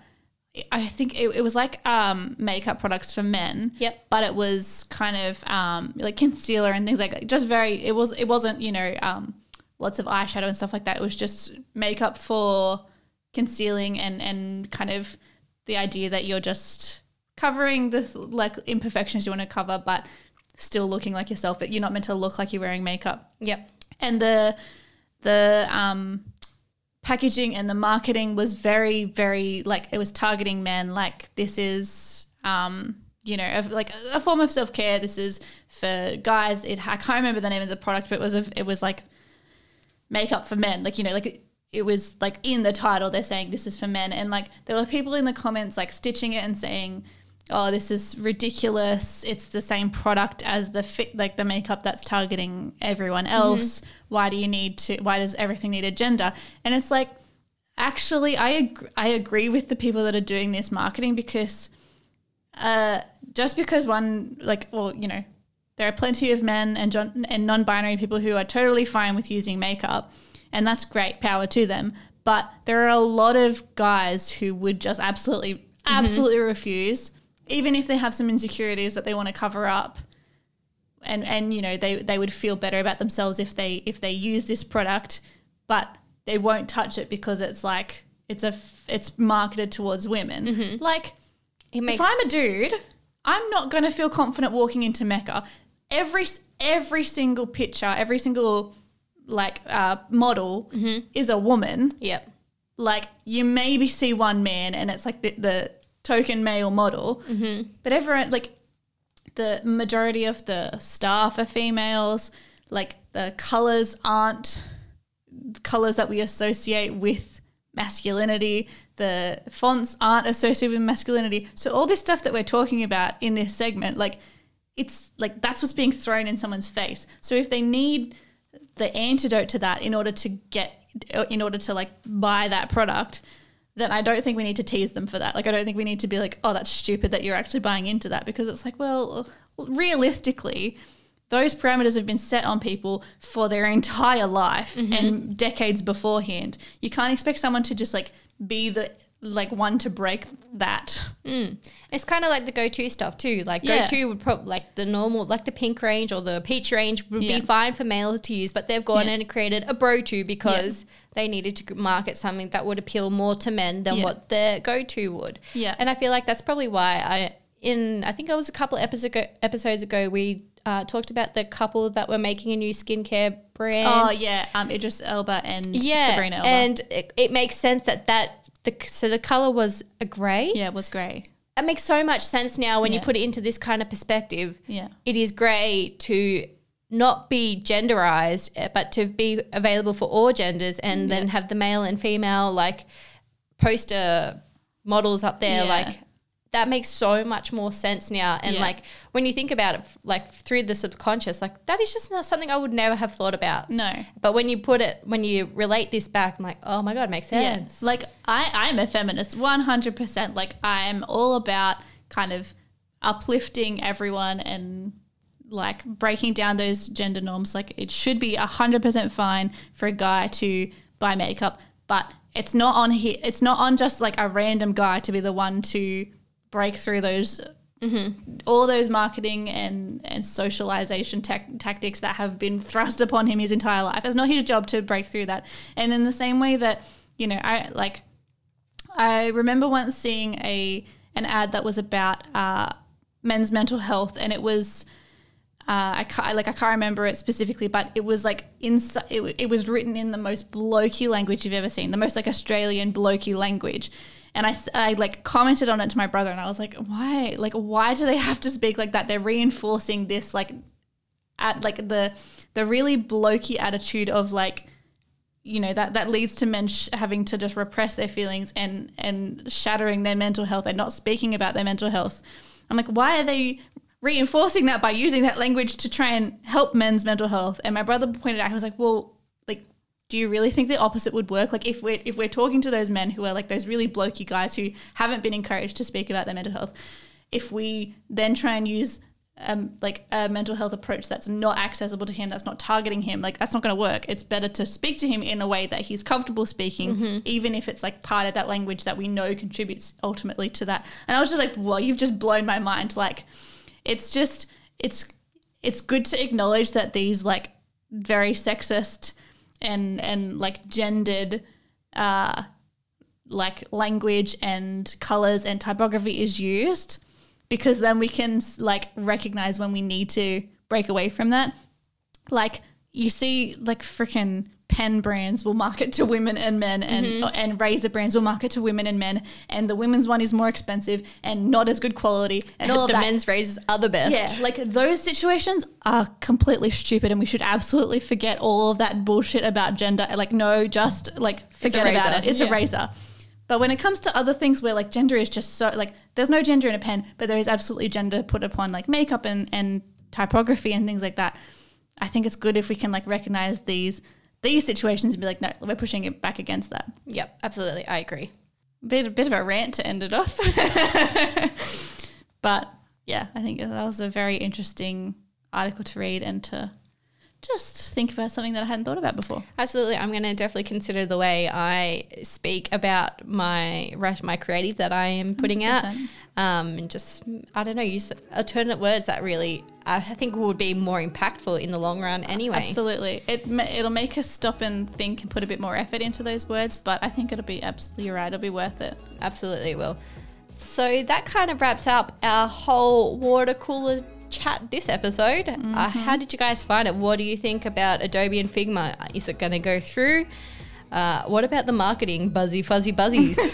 I think it, it was like um, makeup products for men. Yep. But it was kind of um, like concealer and things like that. Just very. It was. It wasn't. You know, um, lots of eyeshadow and stuff like that. It was just makeup for concealing and and kind of the idea that you're just covering the like imperfections you want to cover, but still looking like yourself. But you're not meant to look like you're wearing makeup Yep. and the the um packaging and the marketing was very very like it was targeting men like this is um you know like a form of self-care. This is for guys. It i can't remember the name of the product but it was a, it was like makeup for men. Like you know like it was like in the title they're saying this is for men. And like there were people in the comments like stitching it and saying oh this is ridiculous. It's the same product as the fit like the makeup that's targeting everyone else. Why do you need to why does everything need a gender? And it's like actually i ag- i agree with the people that are doing this marketing because uh just because one like well you know there are plenty of men and and non-binary people who are totally fine with using makeup and that's great power to them. But there are a lot of guys who would just absolutely absolutely refuse even if they have some insecurities that they want to cover up and and you know they they would feel better about themselves if they if they use this product but they won't touch it because it's like it's a f- it's marketed towards women. Like It makes if I'm a dude, I'm not going to feel confident walking into Mecca. Every every single picture, every single like uh, model is a woman. Yep. Like you maybe see one man, and it's like the, the token male model, mm-hmm. but everyone like the majority of the staff are females. Like the colors aren't colors that we associate with masculinity. The fonts aren't associated with masculinity. So all this stuff that we're talking about in this segment, like it's like that's what's being thrown in someone's face. So if they need the antidote to that in order to get in order to like buy that product, then I don't think we need to tease them for that. Like I don't think we need to be like, "Oh, that's stupid that you're actually buying into that" because it's like, well, realistically, those parameters have been set on people for their entire life mm-hmm. and decades beforehand. You can't expect someone to just like be the like one to break that. It's kind of like the go-to stuff too. Like Yeah. go-to would probably like the normal, like the pink range or the peach range would Yeah. be fine for males to use, but they've gone Yeah. and created a Bro-To because they needed to market something that would appeal more to men than what their go-to would. Yeah. and I feel like that's probably why I in I think it was a couple episodes ago, episodes ago we uh, talked about the couple that were making a new skincare brand. Oh yeah, um, Idris Elba and yeah, Sabrina Elba. and it, it makes sense that that the so the color was a gray. yeah, it was grey. It makes so much sense now when you Yeah. put it into this kind of perspective. Yeah. It is grey to not be genderized, eh, but to be available for all genders and then have the male and female like poster models up there. Yeah. Like that makes so much more sense now. And Yeah. like when you think about it, like through the subconscious, like that is just not something I would never have thought about. No. But when you put it, when you relate this back, I'm like, oh my God, it makes sense. Yeah. Like I, I'm a feminist, 100%. Like I'm all about kind of uplifting everyone and like breaking down those gender norms. Like it should be 100% fine for a guy to buy makeup, but it's not on here. It's not on just like a random guy to be the one to break through those all those marketing and and socialization tactics that have been thrust upon him his entire life. It's not his job to break through that. And in the same way that you know, I like I remember once seeing a an ad that was about uh, men's mental health, and it was. Uh, I can't, like I can't remember it specifically, but it was like in it, it was written in the most blokey language you've ever seen, the most like Australian blokey language, and I, I like commented on it to my brother, and I was like, why, like why do they have to speak like that? They're reinforcing this like at like the the really blokey attitude of like you know that that leads to men sh- having to just repress their feelings and and shattering their mental health and not speaking about their mental health. I'm like why are they reinforcing that by using that language to try and help men's mental health? And my brother pointed out he was like well do you really think the opposite would work like if we're if we're talking to those men who are like those really blokey guys who haven't been encouraged to speak about their mental health if we then try and use um, like a mental health approach that's not accessible to him, that's not targeting him, like that's not going to work. It's better to speak to him in a way that he's comfortable speaking, even if it's like part of that language that we know contributes ultimately to that. And I was just like, well, you've just blown my mind. Like, it's just it's it's good to acknowledge that these like very sexist and and like gendered uh like language and colors and typography is used because then we can like recognize when we need to break away from that. Like you see like freaking pen brands will market to women and men and mm-hmm. uh, and razor brands will market to women and men and the women's one is more expensive and not as good quality and all of the that men's razors are the best. yeah, like those situations are completely stupid, and we should absolutely forget all of that bullshit about gender. Like, no, just like forget about it. It's Yeah. a razor. But when it comes to other things where like gender is just so like there's no gender in a pen, but there is absolutely gender put upon like makeup and and typography and things like that. I think it's good if we can like recognize these these situations and be like, no, we're pushing it back against that. Yep, absolutely. I agree. Bit a bit of a rant to end it off. but yeah, I think that was a very interesting article to read and to just think about something that I hadn't thought about before. Absolutely. I'm going to definitely consider the way I speak about my my creative that I am putting out. 100%. um, and just I don't know, use alternate words that really I think would be more impactful in the long run anyway. Absolutely. it it'll make us stop and think and put a bit more effort into those words, but I think it'll be absolutely right. It'll be worth it. Absolutely it will. So that kind of wraps up our whole water cooler chat this episode. Uh, how did you guys find it? What do you think about Adobe and Figma? Is it going to go through? Uh, what about the marketing, buzzy fuzzy buzzies?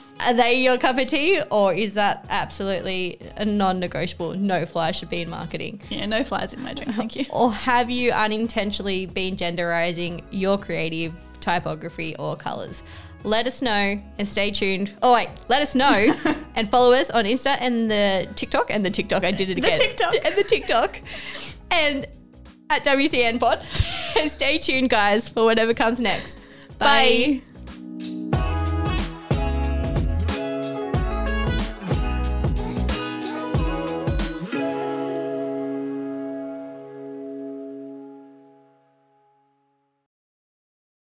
Are they your cup of tea, or is that absolutely a non-negotiable? No fly should be in marketing. Yeah, no flies in my drink. Thank you. Or have you unintentionally been genderizing your creative typography or colors? Let us know and stay tuned. Oh wait, let us know and follow us on Insta and the TikTok and the TikTok. I did it again. The TikTok. and the TikTok and at WCN Pod. and stay tuned, guys, for whatever comes next. Bye. Bye.